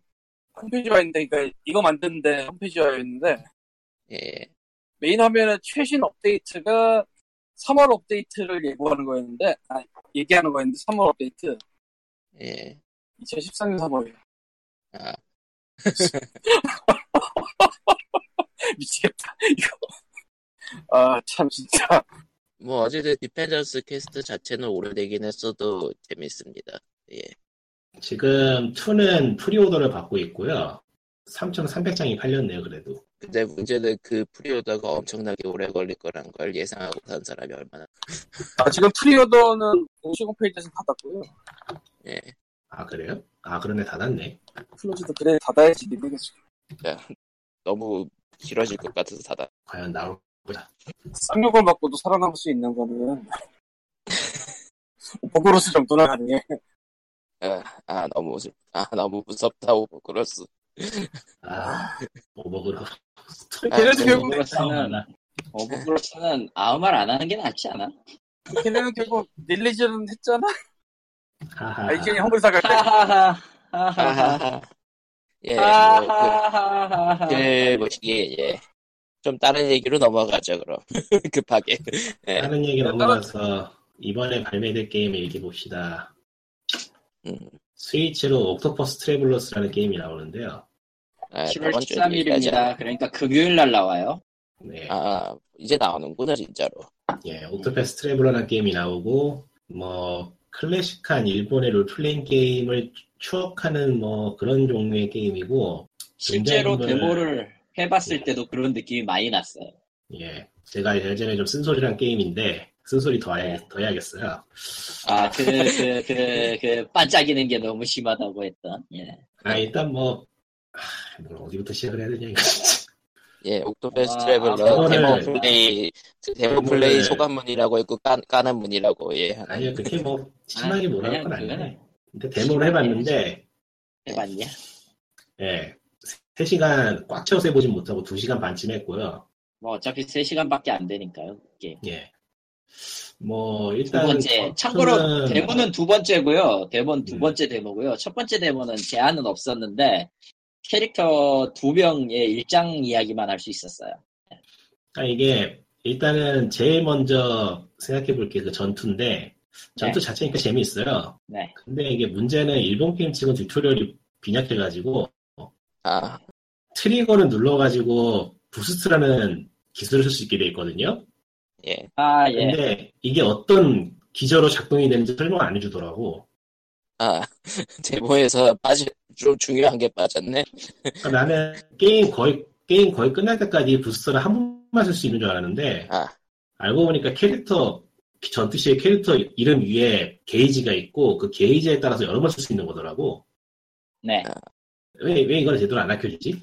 D: 홈페이지가 있는데, 그러니까 이거 만드는데 홈페이지가 있는데,
A: 예
D: 메인 화면에 최신 업데이트가 3월 업데이트를 예고하는 거였는데, 아, 얘기하는 거였는데, 3월 업데이트.
A: 예.
D: 2013년 3월이에요.
A: 아,
D: 미치겠다, 이거. 아, 참, 진짜.
A: 뭐 어제도 Defender's Quest 자체는 오래되긴 했어도 재밌습니다. 예.
B: 지금 2는 preorder를 받고 있고요. 3,300장이 팔렸네요, 그래도.
A: 근데 문제는 그 preorder가 엄청나게 오래 걸릴 거란 걸 예상하고 산 사람이 얼마나
D: 아, 지금 preorder는 공식 홈페이지에서 닫았고요.
A: 예.
B: 아 그래요? 아 그러네 닫았네.
D: closed 그래 닫아야지 리뷰겠지.
A: 너무 길어질 것 같아서 닫아.
B: 과연 나올
D: 쌍욕을 받고도 살아남을 수 있는 거는 오버그로스 정도는 가능해.
A: 아, 아 너무 슬- 아 너무 무섭다 오버그로스.
B: 아 오버그로.
D: 걔네도
A: 아,
D: 결국
C: 오버그로스는 오버그로스는 아무 말 안 하는 게 낫지 않아?
D: 걔네는 결국 릴리즈는 했잖아.
B: 하하.
D: 아이캔이 헝글사갈 때.
C: 하하하 하하하
A: 아하하. 예, 뭐, 그, 그, 뭐시기, 예. 좀 다른 얘기로 넘어가죠, 그럼. 급하게. 예.
B: 다른 얘기 넘어가서 이번에 발매될 게임을 얘기해 봅시다.
A: 음,
B: 스위치로 Octopath Traveler라는 게임이 나오는데요.
A: 아,
C: 7월
A: 저번 주에 얘기하지
C: 13일입니다. 그러니까 금요일 날 나와요.
B: 네.
A: 아, 이제 나오는구나, 진짜로.
B: 예, Octopath Traveler라는 게임이 나오고, 뭐, classic한 일본의 롤플레잉 게임을 추억하는 뭐 그런 종류의 게임이고,
C: 실제로
B: 굉장히
C: 데모를 해봤을 때도 그런 느낌이 많이 났어요.
B: 예, 제가 예전에 좀 쓴소리란 게임인데, 쓴소리 더, 해야, 더 해야겠어요.
C: 아, 그, 그, 그, 그, 반짝이는 게 너무 심하다고 했던, 예.
B: 아, 일단 뭐, 아, 뭘 어디부터 시작을 해야 되냐, 이거 진짜.
A: 예, Octopath
C: 아,
A: Traveler,
B: 데모를-
A: 데모 플레이, 데모 플레이
B: 데모를-
A: 소감문이라고 했고, 까, 까는 문이라고, 예.
B: 아니요, 그렇게 뭐, 심하게
C: 아,
B: 뭐라 할
C: 그냥
B: 건.
C: 그거는
B: 근데 데모를 해봤는데,
C: 해봤냐?
B: 예, 3 시간 꽉 채워서 해보진 못하고 2 시간 반쯤 했고요.
C: 뭐, 어차피 3 시간밖에 안 되니까요, 게임.
B: 예. 뭐,
C: 두
B: 일단.
C: 번째. 참고로, 데모는 두 번째고요. 데모는 두
B: 음.
C: 번째 데모고요. 첫 번째 데모는 제한은 없었는데, 캐릭터 두 명의 일장 이야기만 할 수 있었어요.
B: 아, 이게, 일단은 제일 먼저 생각해 볼 게 그 전투인데, 전투 자체니까 재미있어요.
C: 네.
B: 근데 이게 문제는 일본 게임 치고 tutorial이 빈약해가지고,
A: 아,
B: trigger를 눌러가지고, boost라는 기술을 쓸 수 있게 돼 있거든요.
A: 예.
C: 아, 예.
B: 근데 이게 어떤 기저로 작동이 되는지 설명 안 해주더라고.
A: 아, 데모에서 빠져, 좀 중요한 게 빠졌네.
B: 그러니까 나는 게임 거의, 게임 거의 끝날 때까지 boost를 한 번만 쓸 수 있는 줄 알았는데,
A: 아,
B: 알고 보니까 캐릭터, 전투 시에 캐릭터 이름 위에 게이지가 있고, 그 게이지에 따라서 여러 번 쓸 수 있는 거더라고.
C: 네.
B: 왜, 왜 이걸 제대로 안 알려주지?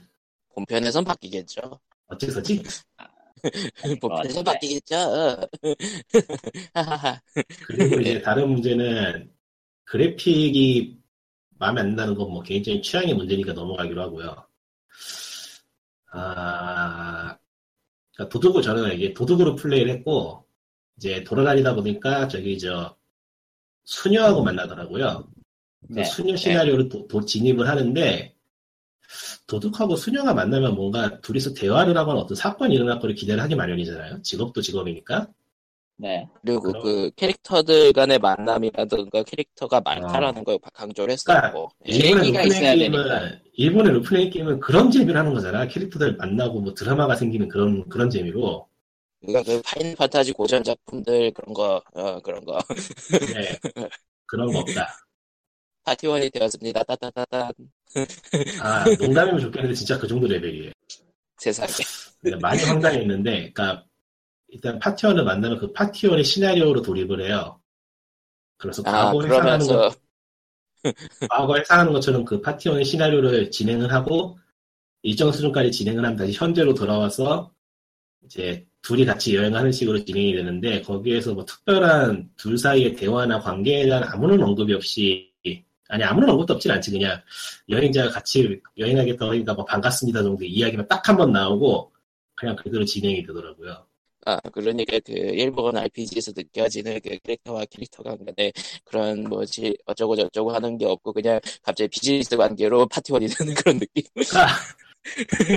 A: 본편에선 바뀌겠죠.
B: 어째서지?
A: 본편에선
C: 네.
A: 바뀌겠죠.
B: 그리고 이제 다른 문제는, 그래픽이 마음에 안 드는 건뭐 개인적인 취향의 문제니까 넘어가기로 하고요. 아, 그러니까 도둑을 저는 이게 도둑으로 플레이를 했고, 이제 돌아다니다 보니까 저기 저, 수녀하고 만나더라고요.
C: 네.
B: 수녀 시나리오를 도, 도- 진입을 하는데, 도둑하고 수녀가 만나면 뭔가 둘이서 대화를 하거나 어떤 사건이 일어날 거를 기대를 하기 마련이잖아요. 직업도 직업이니까.
C: 네.
A: 그리고
B: 그럼-
A: 그 캐릭터들 간의 만남이라든가 캐릭터가 많다라는 걸 강조를 했었고. 예.
B: 일본의 루플레잉
C: 있어야
B: 게임은. 일본의 루플레잉 게임은 그런 재미를 하는 거잖아. 캐릭터들 만나고 뭐 드라마가 생기는 그런, 그런 재미로.
A: 그러니까 그 Final Fantasy 고전 작품들 그런 거, 어, 그런 거.
B: 네. 그런 거 없다.
A: 파티원이 되었습니다. 따따따따.
B: 아, 농담이면 좋겠는데 진짜 그 정도 레벨이에요.
A: 세상에.
B: 많이 황당했는데, 그니까, 일단 파티원을 만나면 그 파티원의 시나리오로 돌입을 해요. 그래서
A: 아,
B: 과거에 상하는 거,
A: 그러면서,
B: 과거에 상하는 것처럼 그 파티원의 시나리오를 진행을 하고, 일정 수준까지 진행을 하면 다시 현재로 돌아와서, 이제 둘이 같이 여행하는 식으로 진행이 되는데, 거기에서 뭐 특별한 둘 사이의 대화나 관계에 대한 아무런 언급이 없이, 아니, 아무런 언급도 없진 않지. 그냥 여행자가 같이 여행하겠다고 하니까 뭐 반갑습니다 정도 이야기만 딱 한 번 나오고, 그냥 그대로 진행이 되더라고요.
A: 아, 그러니까 그 일본 RPG에서 느껴지는 그 캐릭터와 캐릭터 간의 그런 뭐지 어쩌고 저쩌고 하는 게 없고 그냥 갑자기 비즈니스 관계로 파티원이 되는 그런 느낌.
B: 그러니까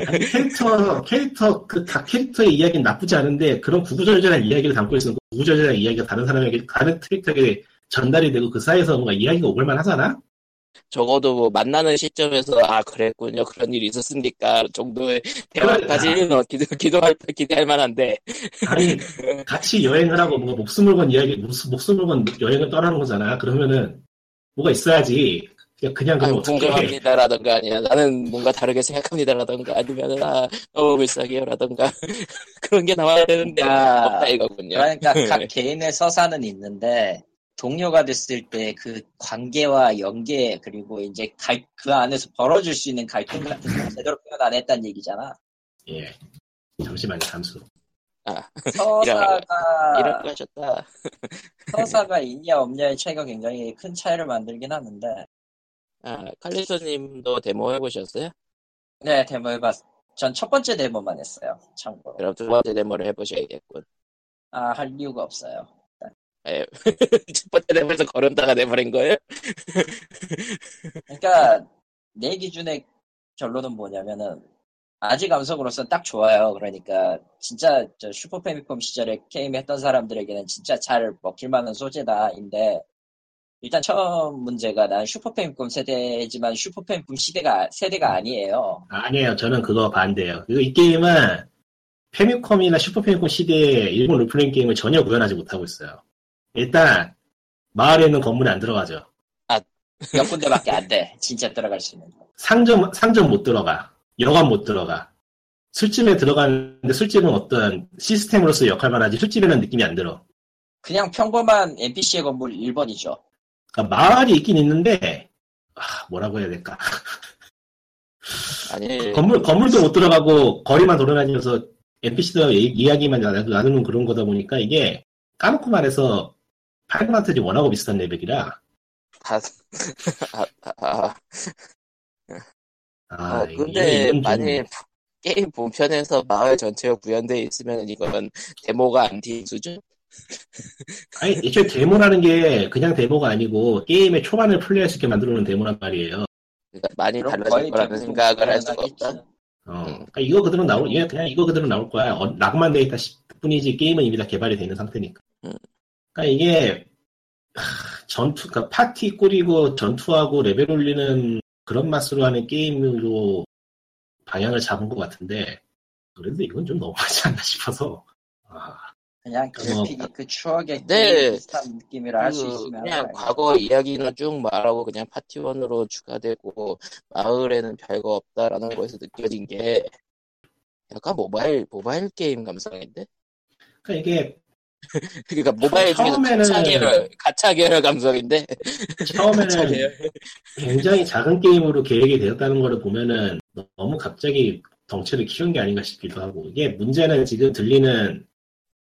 B: 아니, 캐릭터 캐릭터 그 각 캐릭터의 이야기는 나쁘지 않은데 그런 구구절절한 이야기를 담고 그 구구절절한 이야기가 다른 사람에게 다른 캐릭터에게 전달이 되고 그 사이에서 뭔가 이야기가 오갈만 하잖아.
A: 적어도 뭐 만나는 시점에서 아 그랬군요 그런 일이 있었습니까 정도의 대화까지는 어, 기대, 기도할 기대할 만한데
B: 아니 같이 여행을 하고 뭔가 목숨을 건 이야기 목숨, 목숨을 건 여행을 떠나는 거잖아. 그러면은 뭐가 있어야지. 그냥 그냥 그럼
A: 아니,
B: 어떻게 해?
A: 공감합니다라던가 아니야 나는 뭔가 다르게 생각합니다라던가 아니면 아 너무 불쌍해요라던가 그런 게 나와야 되는데
C: 그러니까-
A: 없다 이거군요.
C: 그러니까 각 개인의 서사는 있는데 동료가 됐을 때 그 관계와 연계 그리고 이제 갈- 그 안에서 벌어질 수 있는 갈등 같은 거 제대로 표현 안 했다는 얘기잖아.
B: 예. 잠시만요, 잠수.
C: 서사가
A: 이럴 거셨다.
C: 서사가 있냐 없냐의 차이가 굉장히 큰 차이를 만들긴 하는데
A: 아 칼리토님도 데모 해보셨어요?
C: 네 데모 해봤. 전 첫 번째 데모만 했어요. 참고로.
A: 그럼 두 번째 데모를 해보셔야겠군.
C: 아 할 이유가 없어요.
A: 예. 첫 번째 데모에서 걸음다가 내버린 거예요?
C: 그러니까 내 기준의 결론은 뭐냐면은 아직 감성으로서는 딱 좋아요. 그러니까 진짜 저 Super Famicom 시절에 게임 했던 사람들에게는 진짜 잘 먹힐 만한 소재다인데 일단 처음 문제가 난 Super Famicom 세대지만 Super Famicom 시대가 세대가 아니에요.
B: 아니에요, 저는 그거 반대예요. 이거 이 게임은 Famicom이나 Super Famicom 시대의 일본 롤플레잉 게임을 전혀 구현하지 못하고 있어요. 일단 마을에 있는 건물에 안 들어가죠.
C: 몇 군데밖에 안 돼. 진짜 들어갈 수 있는. 거.
B: 상점 상점 못 들어가. 여관 못 들어가. 술집에 들어가는데 술집은 어떤 시스템으로서 역할만 하지 술집에는 느낌이 안 들어.
C: 그냥 평범한 NPC의 건물 1번이죠.
B: 그러니까 마을이 있긴 있는데 아, 뭐라고 해야 될까?
A: 아니
B: 건물 건물도 못 들어가고 거리만 돌아다니면서 NPC들 이야기만 나- 나누는 그런 거다 보니까 이게 까놓고 말해서 Final Fantasy one하고 비슷한 레벨이라
A: 다 아, 아, 아.
B: 아
A: 어, 근데
B: 좀-
A: 만일 게임 본편에서 마을 전체가 구현돼 있으면 이건 데모가 안티 수준?
B: 아니 애초에 데모라는 게 그냥 데모가 아니고 게임의 초반을 플레이할 수 있게 만들어 놓은 데모란 말이에요.
A: 그러니까 많이 달라질 거라는 생각을 할 수가. 없다.
B: 어,
A: 음.
B: 그러니까 이거 그대로 나올, 얘 그냥 이거 그대로 나올 거야. 어, lock만 돼 있다 싶 뿐이지 게임은 이미 다 개발이 돼 있는 상태니까.
A: 음.
B: 그러니까 이게 하, 전투, 그러니까 파티 꾸리고 전투하고 레벨 올리는 그런 맛으로 하는 게임으로 방향을 잡은 것 같은데 그런데 이건 좀 너무하지 않나 싶어서. 아,
C: 그냥
B: 뭐,
C: 그래픽이 그 추억의
A: 네.
C: 비슷한 느낌이라
A: 할수그
C: 있으면
A: 그냥
C: 거야.
A: 과거 이야기는 쭉 말하고 그냥 파티원으로 추가되고 마을에는 별거 없다라는 거에서 느껴진 게 약간 모바일 모바일 게임 감성인데
B: 그러니까 이게
A: 그러니까 모바일 중에서
B: 처음에는-
A: 가차 계열 가차 계열 감성인데
B: 처음에는
A: 계열
B: 굉장히 작은 게임으로 계획이 되었다는 거를 보면은 너무 갑자기 덩치를 키운 게 아닌가 싶기도 하고 이게 문제는 지금 들리는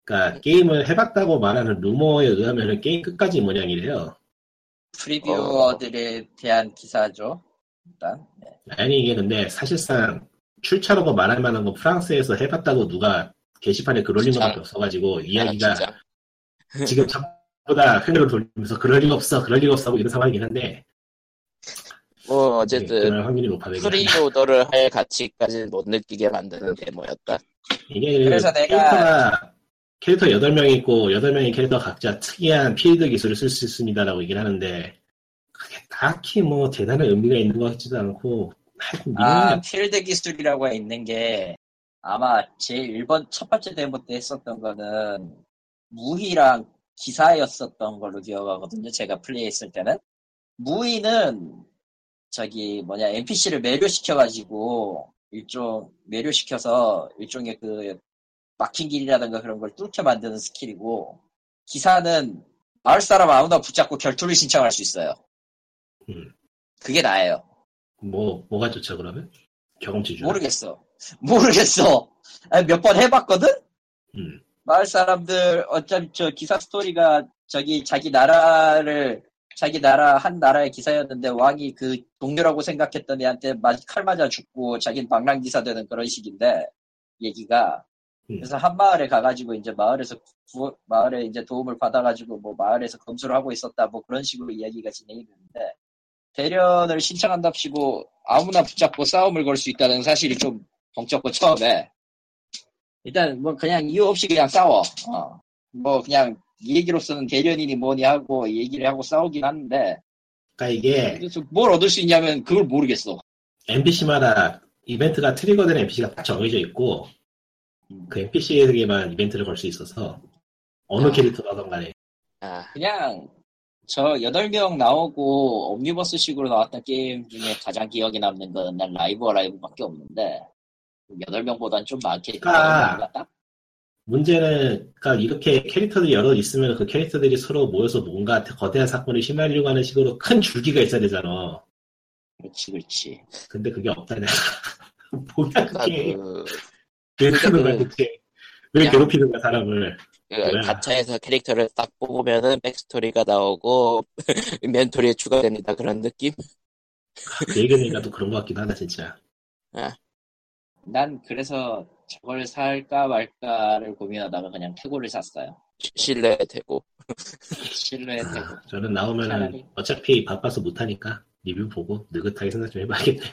B: 그러니까 게임을 해봤다고 말하는 루머에 의하면은 게임 끝까지 이 모양이래요.
C: previewer들에 대한 기사죠. 일단 네.
B: 아니 이게 근데 사실상 출처라고 말할 만한 건 프랑스에서 해봤다고 누가 게시판에 글 올린? 것밖에 없어가지고
A: 아,
B: 이야기가
A: 진짜.
B: 지금 전부 다 회로를 돌리면서 그럴 리가 없어 그럴 리가 없어 하고 이런 상황이긴 한데
A: 뭐
B: 네,
A: 어쨌든
B: 그럴 확률이 높아.
A: preorder를 할 가치까지는 못 느끼게 만드는 데모였다.
B: 이게
C: 그래서 내가-
B: 캐릭터가 캐릭터 8명 있고 8명의 캐릭터 각자 특이한 필드 기술을 쓸 수 있습니다라고 얘기를 하는데 그게 딱히 뭐 대단한 의미가 있는 것 같지도 않고 하여튼
C: 아 필드 기술이라고 있는 게 아마 제일 1번 첫 번째 데모 때 했었던 거는 무희랑 기사였었던 걸로 기억하거든요. 제가 플레이했을 때는 무희는 저기 뭐냐 NPC를 매료시켜가지고 일종 매료시켜서 일종의 그 막힌 길이라든가 그런 걸 뚫게 만드는 스킬이고 기사는 마을 사람 아무나 붙잡고 결투를 신청할 수 있어요.
B: 음.
C: 그게 나예요.
B: 뭐 뭐가 좋죠 그러면 경험치 주
C: 모르겠어. 모르겠어. 몇 번 해봤거든?
B: 음.
C: 마을 사람들, 어차피 저 기사 스토리가 저기 자기 나라를, 자기 나라, 한 나라의 기사였는데 왕이 그 동료라고 생각했던 애한테 마- 칼 맞아 죽고 자기는 방랑 기사 되는 그런 식인데, 얘기가.
B: 음.
C: 그래서 한 마을에 가가지고 이제 마을에서 구, 마을에 이제 도움을 받아가지고 뭐 마을에서 검수를 하고 있었다 뭐 그런 식으로 이야기가 진행이 되는데, 대련을 신청한답시고 아무나 붙잡고 싸움을 걸 수 있다는 사실이 좀 벙쪘고 처음에. 일단 뭐 그냥 이유 없이 그냥 싸워. 어. 뭐 그냥 이 얘기로서는 대련이니 뭐니 하고 얘기를 하고 싸우긴 하는데.
B: 그러니까 이게
C: 그래서 뭘 얻을 수 있냐면 그걸 모르겠어.
B: NPC마다 이벤트가 트리거된 NPC가 딱 정해져 있고
C: 음.
B: 그 NPC에게만 이벤트를 걸 수 있어서 어느
A: 아.
B: 캐릭터라든 간에.
A: 아,
C: 그냥 저 8명 나오고 옴니버스식으로 나왔던 게임 중에 가장 기억에 남는 건 난 라이브 라이브밖에 없는데 8명보단 좀 많겠다.
B: 아.
C: 딱
B: 문제는 그러니까 이렇게 캐릭터들이 여러 있으면 그 캐릭터들이 서로 모여서 뭔가 거대한 사건을 휘말리려고 하는 식으로 큰 줄기가 있어야 되잖아.
C: 그렇지 그렇지.
B: 근데 그게 없다 내가. 뭐야
A: 그러니까
B: 그게.
A: 그,
B: 왜
A: 그러니까
B: 그러는 거야
A: 그-
B: 대체. 왜
A: 그냥-
B: 괴롭히는 거야 사람을.
A: 그. 가차에서 캐릭터를 딱 뽑으면은 백스토리가 나오고 인벤토리에 추가됩니다 그런 느낌?
B: 그 얘기니까 또 그런 것 같기도 하다 진짜.
C: 난 그래서 저걸 살까 말까를 고민하다가 그냥 태고를 샀어요.
A: 시- 신뢰 되고
C: 실내 태고.
B: 저는 나오면은. 어차피 바빠서 못하니까 리뷰 보고 느긋하게 생각 좀 해봐야겠네요.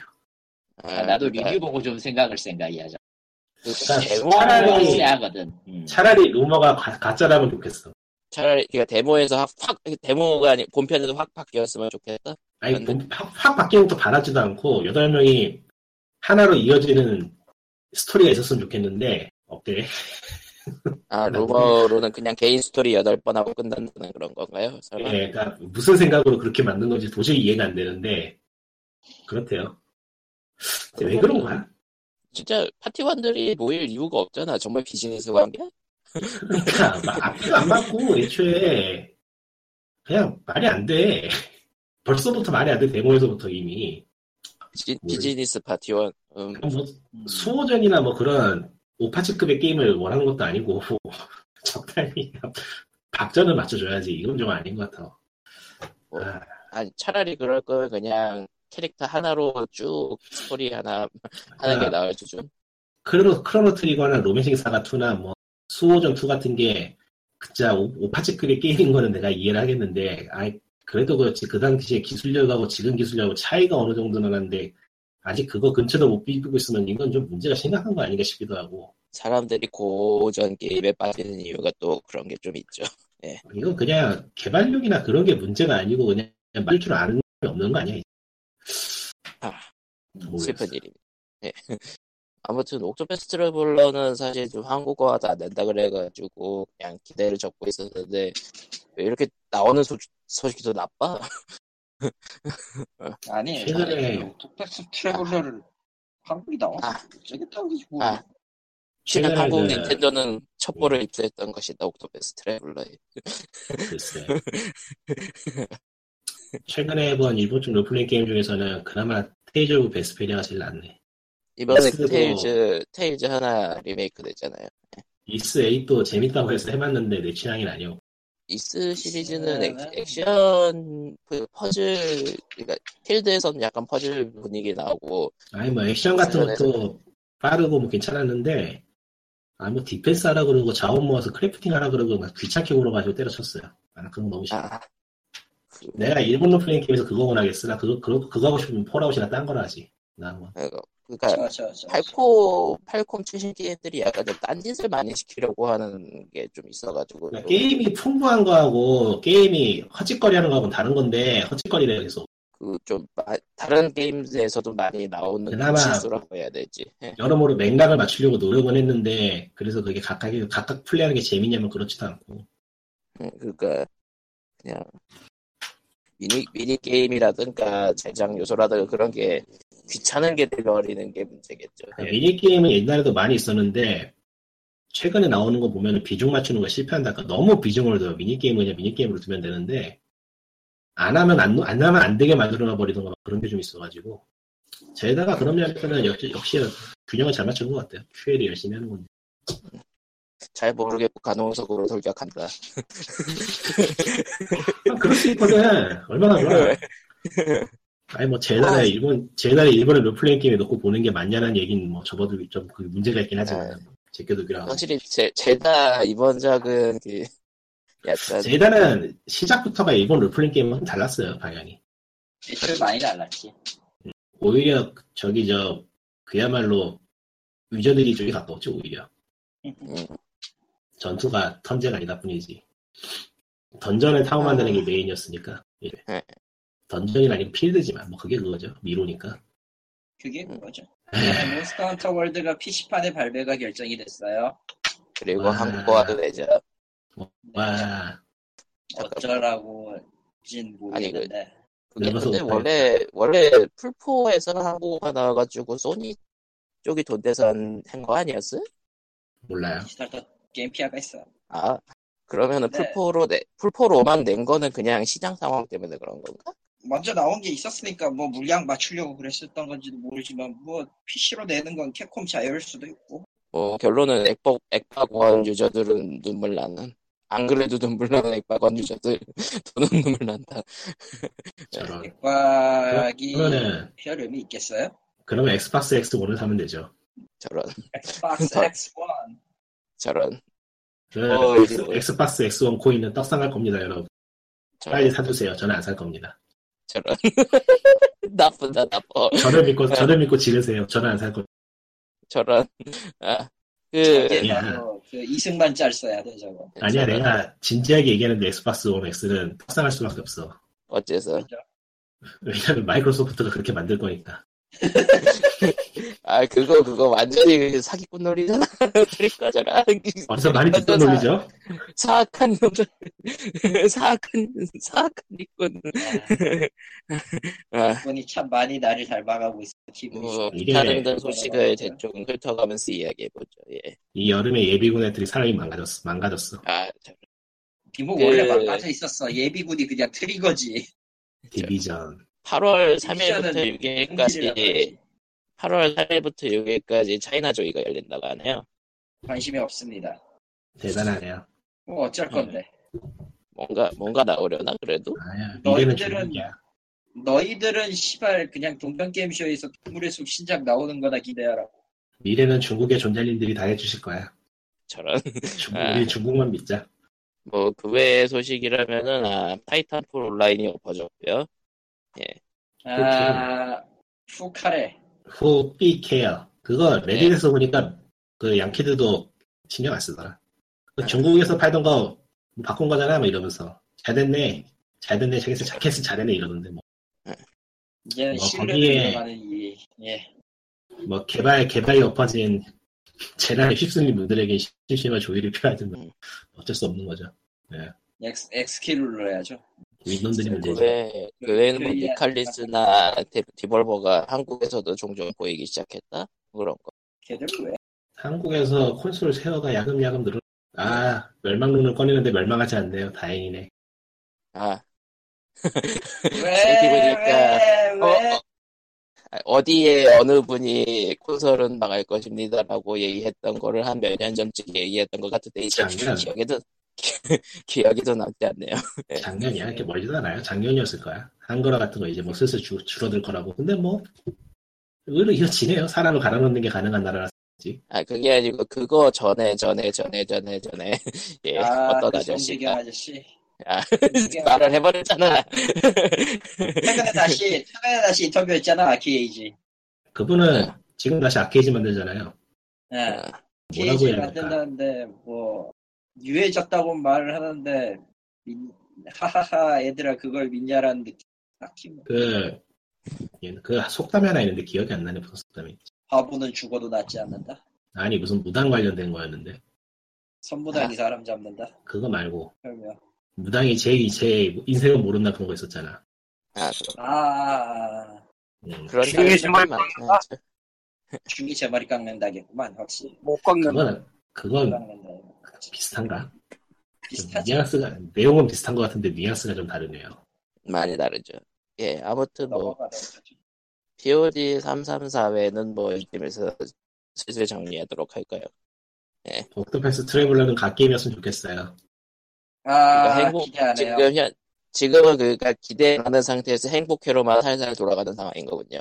C: 아, 나도
A: 그러니까
C: 리뷰 보고 좀 생각을 생각이야죠.
A: 그
B: 그러니까
A: 데모
B: 차라리-
C: 쎄하거든. 음.
B: 차라리 루머가 가, 가짜라면 좋겠어.
A: 차라리 그러니까 데모에서 확, 확 데모가 아니 본편에서 확 바뀌었으면 좋겠다.
B: 아니
A: 근데-
B: 본- 확, 확 바뀌는 것도 바라지도 않고 여덟 명이 하나로 이어지는 스토리가 있었으면 좋겠는데 없대.
A: 아
B: 네.
A: 루머로는 그냥 개인 스토리 8번 하고 끝난다는 그런 건가요? 설마?
B: 예, 그러니까 무슨 생각으로 그렇게 만든 건지 도저히 이해가 안 되는데 그렇대요. 왜 그런 거야?
A: 진짜 파티원들이 모일 이유가 없잖아. 정말 비즈니스 관계?
B: 그러니까 막 앞뒤가 안 맞고 애초에 그냥 말이 안 돼. 벌써부터 말이 안 돼. 데모에서부터 이미
A: 비지,
B: 모르-
A: 비즈니스 파티원. 음,
B: 뭐
C: 음.
B: 수호전이나 뭐 그런 오파츠급의 게임을 원하는 것도 아니고 적당히 박전을 맞춰줘야지. 이건 좀 아닌 것 같아.
A: 뭐,
B: 아,
A: 아니 차라리 그럴 거면 그냥 캐릭터 하나로 쭉 스토리 하나 하는 게
B: 아.
A: 나을 수준.
B: 크로노, 크로노 트리거나 로맨싱 사가 2나 뭐 수호전 2 같은 게 진짜 오- 오파츠급의 게임인 거는 내가 이해를 하겠는데 아이 그래도 그렇지 그 당시에 기술력하고 지금 기술력하고 차이가 어느 정도는 한데 아직 그거 근처도 못 비비고 있으면 이건 좀 문제가 심각한 거 아닌가 싶기도 하고
A: 사람들이 고전 게임에 빠지는 이유가 또 그런 게 좀 있죠.
B: 이건 그냥 개발력이나 그런 게 문제가 아니고 그냥 말줄 아는 게 없는 거 아니야?
A: 아,
B: 모르겠어.
A: 슬픈 일입니다. 예. 아무튼 옥토패스 트래블러는 사실 좀 한국어화도 안 된다 그래가지고 그냥 기대를 접고 있었는데 왜 이렇게 나오는 소, 소식이 더 나빠?
C: 아니,
B: 최근에-
C: 옥토패스 트래블러를 한국이 나와서
A: 아.
C: 어쩌겠다고 뭐.
A: 아. 최근 한국
B: 그-
A: 닌텐도는 첩보를 입수했던 것이다 옥토패스 트래블러에
B: 글쎄. 최근에 해본 일본 쪽 롤플레잉 게임 중에서는 그나마 테일즈 오브 베스페리아가 제일 낫네.
A: 이번에
B: 그리고-
A: 테일즈 테일즈 하나 리메이크 됐잖아요.
B: 이스 8도 재밌다고 해서 해봤는데 내 취향이 아니오.
A: 이스 시리즈는 액,
C: 네.
A: 액션 그 퍼즐 그러니까 필드에서는 약간 퍼즐 분위기 나오고
B: 아니 뭐 액션 같은 것도 빠르고 뭐 괜찮았는데 아뭐 디펜스 하라 그러고 자원 모아서 crafting 하라 그러고 막 귀찮게 굴어가지고 때려쳤어요. 아 그런 거 너무 싫어.
A: 아 그,
B: 내가 일본 롤플레잉 게임에서 그거 원하겠어. 나 그거 그거 그거 하고 싶으면 폴아웃이나 딴 거라 하지. 나 뭐.
A: 그러니까
C: 저, 저, 저,
A: 팔코 팔콤 출신 게임들이 약간 좀 딴짓을 많이 시키려고 하는 게 좀 있어가지고
B: 그러니까
A: 좀
B: 게임이 풍부한 거하고 게임이 헛짓거리 하는 거하고는 다른 건데 헛짓거리를 계속
A: 그 좀 다른 게임에서도 많이 나오는
B: 그나마-
A: 실수라고 해야 되지. 예.
B: 여러모로 맥락을 맞추려고 노력은 했는데 그래서 그게 각각 각각 플레이하는 게 재밌냐면 그렇지도 않고
A: 음, 그러니까 그냥 미니 미니 게임이라든가 제작 요소라든가 그런 게 귀찮은 게 돼버리는 게 문제겠죠. 예.
B: 미니 게임은 옛날에도 많이 있었는데 최근에 나오는 거 보면 비중 맞추는 거 실패한다. 그러니까 너무 비중을 둬요. 미니 게임은 그냥 미니 게임으로 두면 되는데 안 하면 안, 안 하면 안 되게 만들어놔 버리던가 막 그런 게 좀 있어가지고 제다가 그런 면에서는 역시, 역시 균형을 잘 맞춘 것 같아요. QL이 열심히 하는 건데.
A: 잘 모르겠고 가능성으로 돌격한다.
B: 아, 그럴 수 있거든. 얼마나 좋아. 아니 뭐 제 나라에 일본 제 나라에 일본의 롤플레잉 게임에 넣고 보는 게 맞냐는 얘기는 뭐 접어도 좀 그 문제가 있긴 하지만 제껴두기로 하고
A: 확실히 제, 제다 이번 작은 그 약간.
B: 제다는 시작부터가 일본 롤플레잉 게임은 좀 달랐어요 방향이.
C: 애초에 많이 달랐지.
B: 오히려 저기 저 그야말로 위저들이 쪽에 가까웠지 오히려.
A: 음,
B: 전투가 턴제가 아니다 뿐이지. 던전을 타고 만드는 게 메인이었으니까. 예.
A: 네.
B: 던전이 아니고 필드지만 뭐 그게 그거죠 미로니까
C: 그게 그거죠.
B: 에휴,
C: 몬스터 헌터 월드가 PC판에 발매가 결정이 됐어요.
A: 그리고
B: 와.
A: 한국어화도 되죠.
B: 와
C: 어쩌라고 진
A: 아니, 그-
C: 모르겠는데.
A: 그게
B: 늙어서
A: 근데. 원래 원래 풀포에서 한국어가 나와가지고 소니 쪽이 돈 내서 한 거 아니었어?
B: 몰라요.
C: 게임 피아가 있어.
A: 아 그러면은
C: 네.
A: 플포로 내 플포로만 낸 거는 그냥 시장 상황 때문에 그런 건가?
C: 먼저 나온 게 있었으니까 뭐 물량 맞추려고 그랬었던 건지도 모르지만 뭐 PC로 내는 건 캡콤 자유일 수도 있고
A: 뭐 결론은 액박 액박원 유저들은 눈물 나는. 안 그래도 눈물 나는 액박원 유저들 돈은 눈물 난다.
B: 저런.
C: 액박이
B: 그러면은
C: 별 의미 있겠어요?
B: 그러면 엑스박스 X1을 사면 되죠.
A: 저런
C: 엑스박스
A: 저-
C: X1
A: 저런
B: 그
A: 어,
B: 엑스,
A: 이거-
B: 엑스박스 X1 코인은 떡상할 겁니다, 여러분.
A: 저런
B: 빨리 사주세요. 저는 안 살 겁니다.
A: 저런 나쁘다 나빠.
B: 저를 믿고 저를 믿고 지르세요. 저는 안살 겁니다.
A: 저런 아, 그
B: 야.
C: 바로 그 이승만 짤 써야 돼 저거
B: 아니야,
A: 저런,
B: 내가 진지하게 얘기하는데 엑스박스 원 X는 떡상할 수밖에 없어.
A: 어째서
C: 그죠?
B: 왜냐면 마이크로소프트가 그렇게 만들 거니까.
A: 아 그거 그거 완전히 그 사기꾼 놀이잖아 그럴 거잖아
B: 어디서 많이 듣던
A: 사-
B: 논리죠?
A: 사악한 놈들 사악한 사악한 일꾼 아,
C: 분이 참 많이 나를 닮아가고 있어 기분이
A: 뭐 기타 등등 소식을 대충 훑어가면서 이야기해보죠 예.
B: 이 여름에 예비군 애들이 사람이 망가졌어. 망가졌어.
A: 아 저-
C: 비목
A: 그-
C: 원래 망가져 있었어 예비군이 그냥 트리거지
B: 디비전.
A: 8월
C: 디비전은
A: 3일부터
C: 현실이라고
A: 6일까지
C: 해야지.
A: 8월 3일부터 6일까지 차이나 조이가 열린다고 하네요
C: 관심이 없습니다
B: 대단하네요.
C: 뭐 어쩔 건데
A: 뭔가 뭔가 나오려나 그래도
B: 아야,
C: 너희들은-. 너희들은 시발 그냥 동방 게임 쇼에서 동물의 숲 신작 나오는 거나 기대하라
B: 미래는 중국의 존잘님들이 다 해주실 거야.
A: 저런
B: 중국,
A: 아.
B: 우리 중국만 믿자.
A: 뭐 그 외의 소식이라면은 아 타이탄폴 온라인이 엎어졌고요
C: 아 푸카레
B: 후 삐케어. 그거 레딧에서 보니까 그 양키들도 신경 안 쓰더라. 그
A: 아.
B: 중국에서 팔던 거뭐 바꾼 거잖아, 뭐 이러면서. 잘 됐네. 잘 됐네. 자기서 자켓은 잘했네. 이러던데. 뭐,
C: 이제는
B: 뭐
C: 신뢰를
B: 거기에-
C: 이 예.
B: 뭐 개발, 개발이 엎어진 재난에 휩쓸린 분들에게 심심한 조의가 필요하지만
A: 음.
B: 어쩔 수 없는 거죠.
C: 엑스, X키를 눌러야죠
B: 윗놈들이
A: 그
B: 문제죠.
A: 외, 그 외에는
C: 뭐그
A: 니칼리스나 디- 디볼버가 한국에서도 종종 보이기 시작했다 그런 거
C: 걔들 왜?
B: 한국에서 콘솔 셰어가 야금야금 늘어. 아, 멸망론을 꺼내는데 멸망하지 않네요. 다행이네.
A: 아,
C: 왜?
A: 생각해보니까-
C: 왜?
A: 어,
C: 왜?
A: 어, 어디에 어느 분이 콘솔은 망할 것입니다라고 얘기했던 거를 한 몇 년 전쯤 얘기했던 것 같은데 이제
B: 작년.
A: 기억에도 기억이 더 남지 않네요. 네.
B: 작년이야. 이렇게 멀지도 않아요. 작년이었을 거야. 한거라 같은 거 이제 뭐 슬슬 줄, 줄어들 거라고. 근데 뭐, 의외로 이어지네요. 사람을 갈아놓는 게 가능한 나라라.
A: 아 그게 아니고 그거 전에 전에 전에 전에 전에 예
C: 아,
A: 어떤
C: 그
A: 아저씨가
C: 송지경 아저씨.
A: 아, 말을 해버렸잖아.
C: 최근에 다시 최근에 다시 인터뷰했잖아 아키에이지.
B: 그분은 지금 다시 아케이지 만들잖아요.
C: 예.
A: 아,
B: 뭐라고
C: 아키에이지
B: 해야 될까?
C: 만든다는데 뭐 유해졌다고 말을 하는데 민- 하하하 얘들아 그걸 믿냐라는 느낌. 딱히 뭐
B: 그, 예, 그 속담이 하나 있는데 기억이 안 나네. 무슨 속담이.
C: 바보는 죽어도 낫지 않는다.
B: 아니, 무슨 무당 관련된 거였는데.
C: 선무당이
A: 아.
C: 사람 잡는다.
B: 그거 말고.
C: 그러면
B: 무당이 제, 제 인생은 모른다 그런 거 있었잖아.
A: 아,
C: 아, 아, 아.
B: 음,
A: 그런
D: 중에
A: 사람들이
D: 정말
A: 많죠.
C: 중이 제 머리 깎는다겠구만 확실히
D: 못 깎는
B: 그건, 그건
C: 깎는다.
B: 비슷한가? 뉘앙스가, 내용은 비슷한 것 같은데 뉘앙스가 좀 다르네요.
A: 많이 다르죠. 예, 아무튼 뭐. POG 334회는 뭐 이쯤에서 슬슬 정리하도록 할까요?
B: 옥토패스 트래블러는 갓게임이었으면 좋겠어요.
C: 아,
A: 그러니까 행복
C: 기대하네요.
A: 지금 현 지금은 그니까 기대하는 상태에서 행복회로만 살살 돌아가는 상황인 거군요.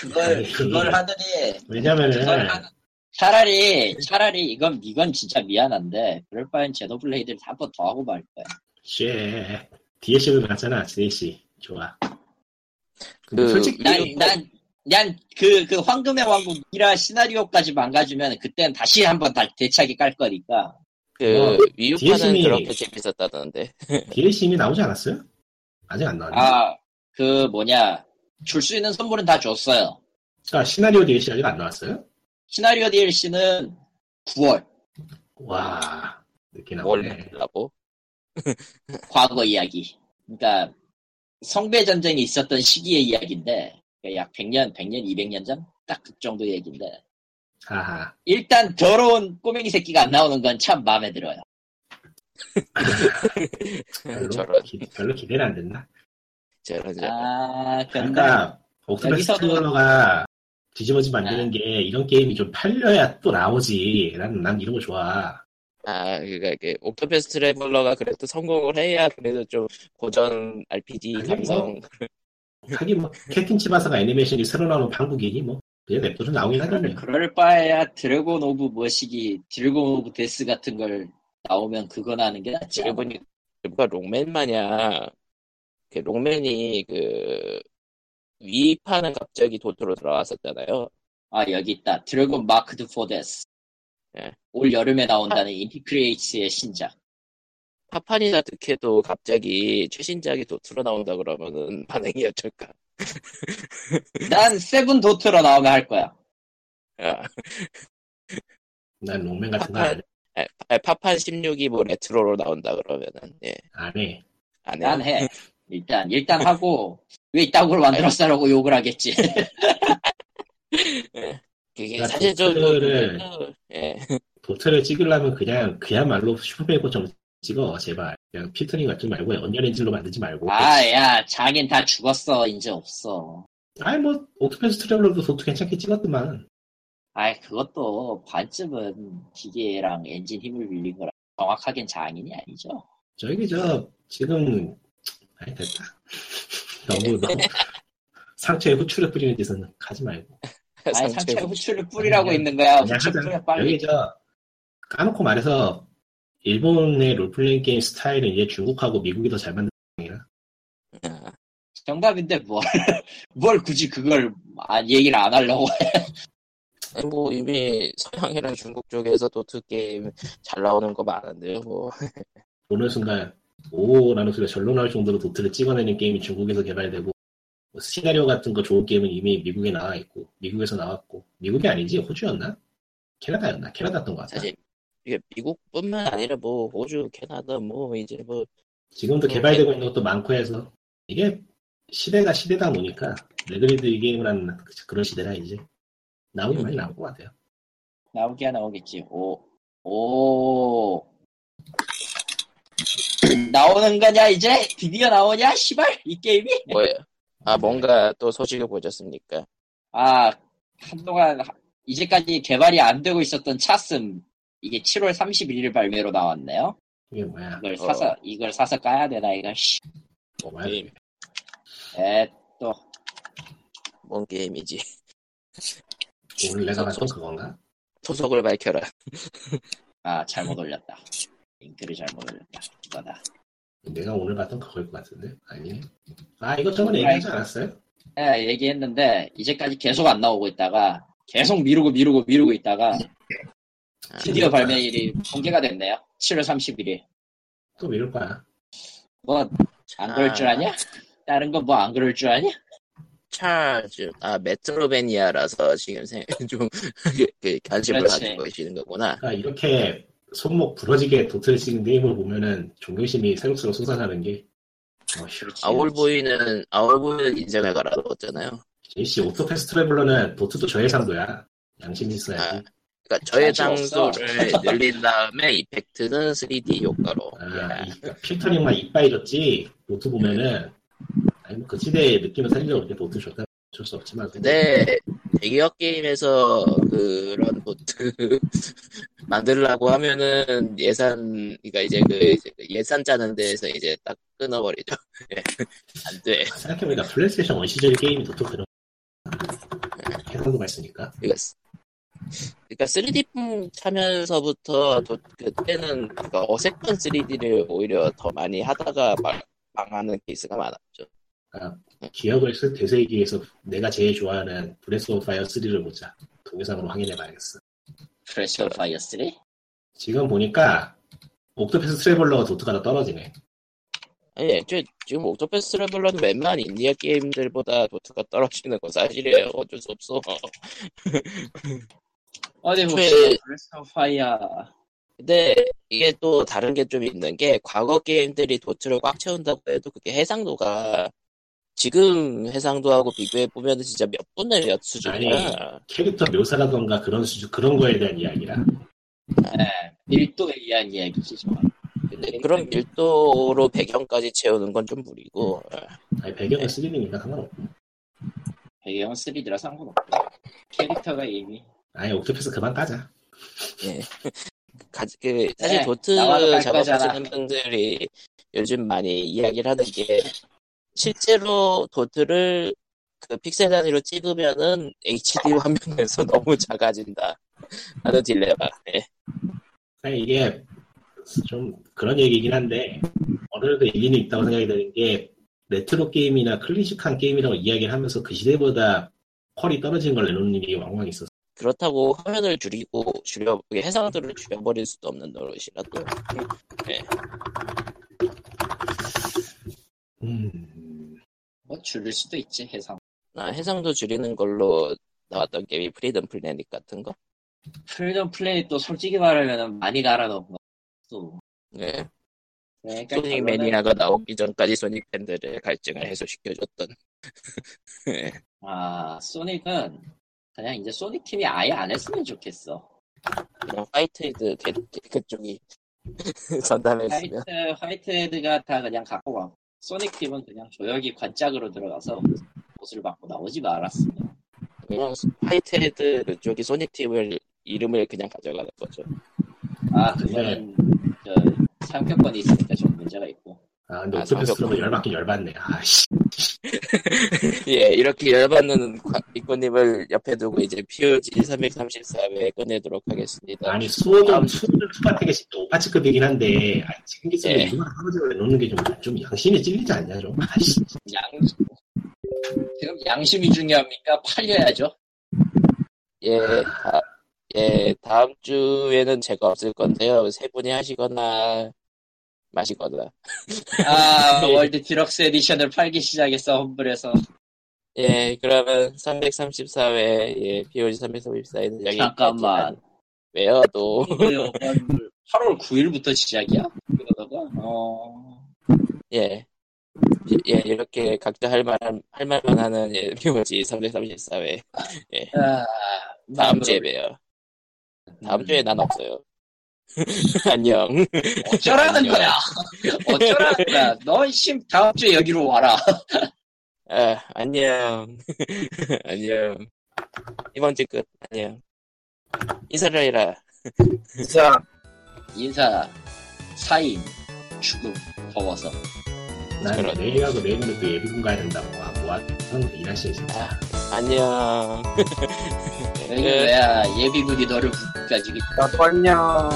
C: 그걸 그걸 하더니
B: 왜냐면은,
C: 그걸 하는 차라리 차라리 이건 이건 진짜 미안한데 그럴 바엔 제노블레이드를 한 번 더 하고 말 거야.
B: Shit. DLC도 나왔잖아, DLC. 좋아. 근데
A: 그-
B: 솔직히,
C: 난난 난 그 그 황금의 왕국 미라 시나리오까지 망가지면 그땐 다시 한번 다 대차게 깔 거니까.
A: 그
B: 어, DS님이
A: 그렇게 재밌었다던데.
B: DLC 이미 나오지 않았어요? 아직 안 나왔네.
C: 아 그 뭐냐 줄 수 있는 선물은 다 줬어요.
B: 그러니까 시나리오 DLC 아직 안 나왔어요?
C: 시나리오 DLC는 9월.
B: 와,
A: 뭘
B: 나오네.
A: 하려고?
C: 과거 이야기. 그러니까 성배 전쟁이 있었던 시기의 이야기인데 그러니까 약 100년, 100년, 200년 전 딱 그 정도 얘기인데
B: 하하.
C: 일단 더러운 꼬맹이 새끼가 안 나오는 건 참 마음에 들어요.
B: 별로,
A: 저런.
B: 기, 별로 기대는 안 된다.
A: 저런 저런.
C: 아,
B: 그러니까 옥토패스
C: 여기서도-
B: 트롤러가 뒤집어지 만드는
C: 아.
B: 게 이런 게임이 좀 팔려야 또 나오지. 난, 난 이런 거 좋아.
A: 아, 그니까, 그, 옥토패스 트래블러가 그래도 성공을 해야 그래도 좀 고전 RPG
B: 아니,
A: 감성.
B: 하긴 뭐 캡틴 츠바사가 애니메이션이 새로 나오는 판국이니 뭐 그냥 냅둬도 나오긴 하겠네요.
C: 그럴 바에야 드래곤 오브 머시기, 드래곤 오브 데스 같은 걸 나오면 그거나 하는 게 낫지.
A: 보니, 뭔가 록맨 마냥, 그 록맨이 그, 위판은 갑자기 도트로 돌아왔었잖아요.
C: 아, 여기 있다. 드래곤 마크드 포 데스.
A: 예.
C: 올 여름에 나온다는 인티크리에이츠의 신작.
A: 파판이나 드퀘도 갑자기 최신작이 도트로 나온다 그러면은 반응이 어쩔까.
C: 난 세븐 도트로 나오면 할 거야.
A: 아,
B: 난 록맨 같은 거안
A: 파판, 아, 아, 파판 16이 뭐 레트로로 나온다 그러면은, 예,
B: 안 해.
A: 안 해.
C: 난 해. 일단, 일단 하고, 왜 이딴 걸 만들었어라고 욕을 하겠지.
A: 그게
B: 나
A: 사실 좀,
B: 도트를-
A: 그, 예,
B: 도트를 찍으려면 그냥 그야말로 슈퍼베이커 좀 찍어 제발. 그냥 피터링 같지 말고 언리얼 엔진로 만들지 말고.
C: 아, 야, 장인 다 죽었어. 이제 없어.
B: 아이 뭐 옥토패스 트래블러도 도트 괜찮게 찍었더만.
C: 아이, 그것도 반쯤은 기계랑 엔진 힘을 빌린 거라 정확하겐 장인이 아니죠.
B: 저기 저 지금 아이 됐다. 너무 너무 상처에 후추를 뿌리는 짓은 하지 말고.
C: 아니,
A: 상처에
C: 상처에
A: 후추.
C: 후추를 뿌리라고 있는 거야. 후추. 뿌려 빨리.
B: 여기 저 까놓고 말해서 일본의 롤플레잉 게임 스타일은 이제 중국하고 미국이 더 잘 만든 게임이라.
A: 아,
C: 정답인데 뭘, 뭘 굳이 그걸 아, 얘기를 안 하려고 해.
A: 아니, 뭐 이미 서양이랑 중국 쪽에서 도트 게임 잘 나오는 거 많은데요. 뭐
B: 보는 순간 오라는 소리가 절로 나올 정도로 도트를 찍어내는 게임이 중국에서 개발되고 뭐 시나리오 같은 거 좋은 게임은 이미 미국에 나와 있고 미국에서 나왔고 미국이 아니지 호주였나? 캐나다였나? 캐나다였던 것 같다.
A: 사실 이게 미국뿐만 아니라 뭐 호주, 캐나다 뭐 이제 뭐
B: 지금도
A: 음,
B: 개발되고 있는 것도 많고 해서 이게 시대가 시대다 보니까 레그리드 이 게임을 하는 그런 시대라 이제 나오긴 많이 나올 것 같아요.
C: 나오기야 나오겠지. 오, 오. 나오는 거냐 이제? 드디어 나오냐? 시발 이 게임이?
A: 뭐예요? 아 뭔가 또 소식을 보셨습니까?
C: 아 한동안 하- 이제까지 개발이 안 되고 있었던 차슴 이게 7월 31일 발매로 나왔네요.
B: 이게 뭐야?
C: 이걸
A: 어.
C: 사서 이걸 사서 까야 되나 이거? 씨.
B: 뭐야?
A: 게임
C: 에,
A: 또뭔 게임이지?
B: 오늘 내가 봤던 그건가?
A: 소속을 밝혀라.
C: 아, 잘못 올렸다. 링크를 잘못 올렸다. 이거다.
B: 내가 오늘 봤던 그걸 것 같은데 아니네. 아 이것저것 얘기하지 않았어요?
C: 예, 얘기했는데 이제까지 계속 안 나오고 있다가 계속 미루고 미루고 미루고 있다가
A: 아,
C: 드디어 발매일이 공개가 됐네요. 7월 31일.
B: 또 미룰 거야.
C: 뭐 안 그럴 줄 아냐? 다른 거뭐안 그럴 줄 아냐?
A: 차즈 아 메트로베니아라서 지금 생, 좀 그, 그 관심을
C: 그렇지.
A: 가지고 계시는 거구나.
B: 그러니까 이렇게 손목 부러지게 도트를 찍는 게임을 보면은 존경심이 새록새록 솟아나는 게
C: 그렇지.
A: 아울보이는 아울보이는 인정을 갈아넣었잖아요.
B: 제이씨 오토패스 트래블러는 도트도 저해상도야. 양심이 있어야지.
A: 아, 그러니까. 장소를 늘린 다음에 effect는 3D 효과로.
B: 아, 그러니까 필터링만 이빠이 줬지 도트 보면은 아니 뭐그 시대의 느낌을 살리려고 이렇게 도트 줬다 어쩔 수 없지만
A: 근데 대기업 게임에서 그런 도트 만들려고 하면은 예산 그러니까 이제 그 이제 그 예산 짜는 데에서 이제 딱 끊어버리죠. 예. 안 돼.
B: 생각해보니까 PlayStation One 시절 게임이 도트 그런 해상도가 있으니까
A: 그러니까, 스- 그러니까 3D 차면서부터 도, 그때는 그러니까 어색한 3D를 오히려 더 많이 하다가 망, 망하는 케이스가 많았죠.
B: 기억을 쓸 되새기위해서 내가 제일 좋아하는 Breath of Fire 3를 보자 동영상으로 확인해 봐야겠어
C: Breath of Fire 3?
B: 지금 보니까 Octopath Traveler가 도트가 더 떨어지네
A: 아니, 애초에 지금 Octopath Traveler는 웬만한 인디 게임들보다 도트가 떨어지는 건 사실이에요. 어쩔 수 없어.
C: 어디
A: 애초에-
C: 봅시다. 프레셔 파이어
A: 근데 이게 또 다른 게 좀 있는 게 과거 게임들이 도트를 꽉 채운다고 해도 그게 해상도가 지금 해상도하고 비교해 보면 진짜 몇 분의 몇 수준이야.
B: 캐릭터 묘사라던가 그런 수준 그런 거에 대한 이야기라.
C: 네, 밀도에 의한 이야기지.
A: 근데 그런 밀도로 배경까지 채우는 건 좀 무리고.
B: 아니 배경은 3D니까 상관없고.
C: 배경은 3D라 상관없고 캐릭터가 이미
B: 아니 옥토패스 그만 까자.
A: 예. 가- 그, 사실
C: 네,
A: 도트 작업하시는 분들이 요즘 많이 이야기를 하는 게 실제로 도트를 그 픽셀 단위로 찍으면은 HD 화면에서 너무 작아진다 하는 딜레마. 예.
B: 아니 이게 좀 그런 얘기긴 한데 어느 정도 일리는 있다고 생각이 드는 게 레트로 게임이나 클래식한 게임이라고 이야기를 하면서 그 시대보다 퀄이 떨어진 걸 내놓는 일이 왕왕 있었어.
A: 그렇다고 화면을 줄이고 줄여 해상도를 줄여버릴 수도 없는 노릇이라 또
B: 음,
C: 뭐 줄일 수도 있지 해상.
A: 아, 해상도 줄이는 걸로 나왔던 게임이 Freedom Planet 같은 거.
C: Freedom Planet도 솔직히 말하면 많이 갈아넣은 거. 또.
A: 네.
C: 그러니까
A: 소닉
C: 결론은-
A: Mania가 나오기 전까지 소닉 팬들의 갈증을 해소시켜줬던. 예.
C: 아 소닉은 그냥 이제 소닉 팀이 아예 안 했으면 좋겠어.
A: 그냥 화이트헤드 대- 그쪽이 전담했으면
C: 화이트 화이트헤드가 다 그냥 갖고 가. 소닉 팀은 그냥 조용히 관짝으로 들어가서 옷을 받고 나오지 말았으면.
A: 그냥 화이트헤드 그쪽이 소닉 팀을 이름을 그냥 가져가는 거죠.
C: 아 그거는 저 상표권이 있으니까 좀 문제가 있고.
B: 아 근데
A: 아,
B: 들어서 열받긴 열받네. 아씨.
A: 예, 이렇게 열받는 이꼬님을 옆에 두고 이제 POG 334회 끝내도록 하겠습니다.
B: 아니 수호는 수호는 투바텍이 진짜 오빠치급이긴 한데 아니, 지금 기술에
A: 예.
B: 떨어지고 내놓는 게 좀 좀 양심에 찔리지 않냐 좀. 아씨.
C: 양 지금 양심이 중요합니까? 팔려야죠.
A: 예, 다, 예, 다음 주에는 제가 없을 건데요. 세 분이 하시거나 마시거나.
C: 아 World Deluxe Edition을 팔기 시작했어 험블에서.
A: 예, 그러면 334회, 예, POG 334회는 여기.
C: 잠깐만.
A: 왜요, 또?
C: 8월 9일부터 시작이야? 그러다가 어
A: 예. 예, 이렇게 각자 할 만한, 할 말만 하는, 예, POG 334회.
C: 아,
A: 다음 주에 봬요. 다음 주에 난 없어요. 안녕.
C: 어쩌라는
A: 안녕.
C: 거야? 어쩌라는 거야? 너심 다음 주에 여기로 와라.
A: 아, 안녕. 안녕. 이번 주 끝. 안녕. 인사를 해라.
D: 진짜
C: 인사, 사인, 죽음, 더워서.
B: 난
A: 그러네.
B: 내일하고 내일은 또 예비군 가야 된다고. 아 뭐야? 형 일하시네 진짜.
A: 안녕.
C: 여기 왜야 예비군이 너를 붙여가지고
D: 나도 안녕.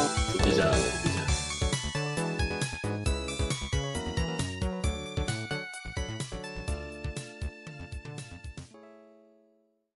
B: 늦어. 늦어.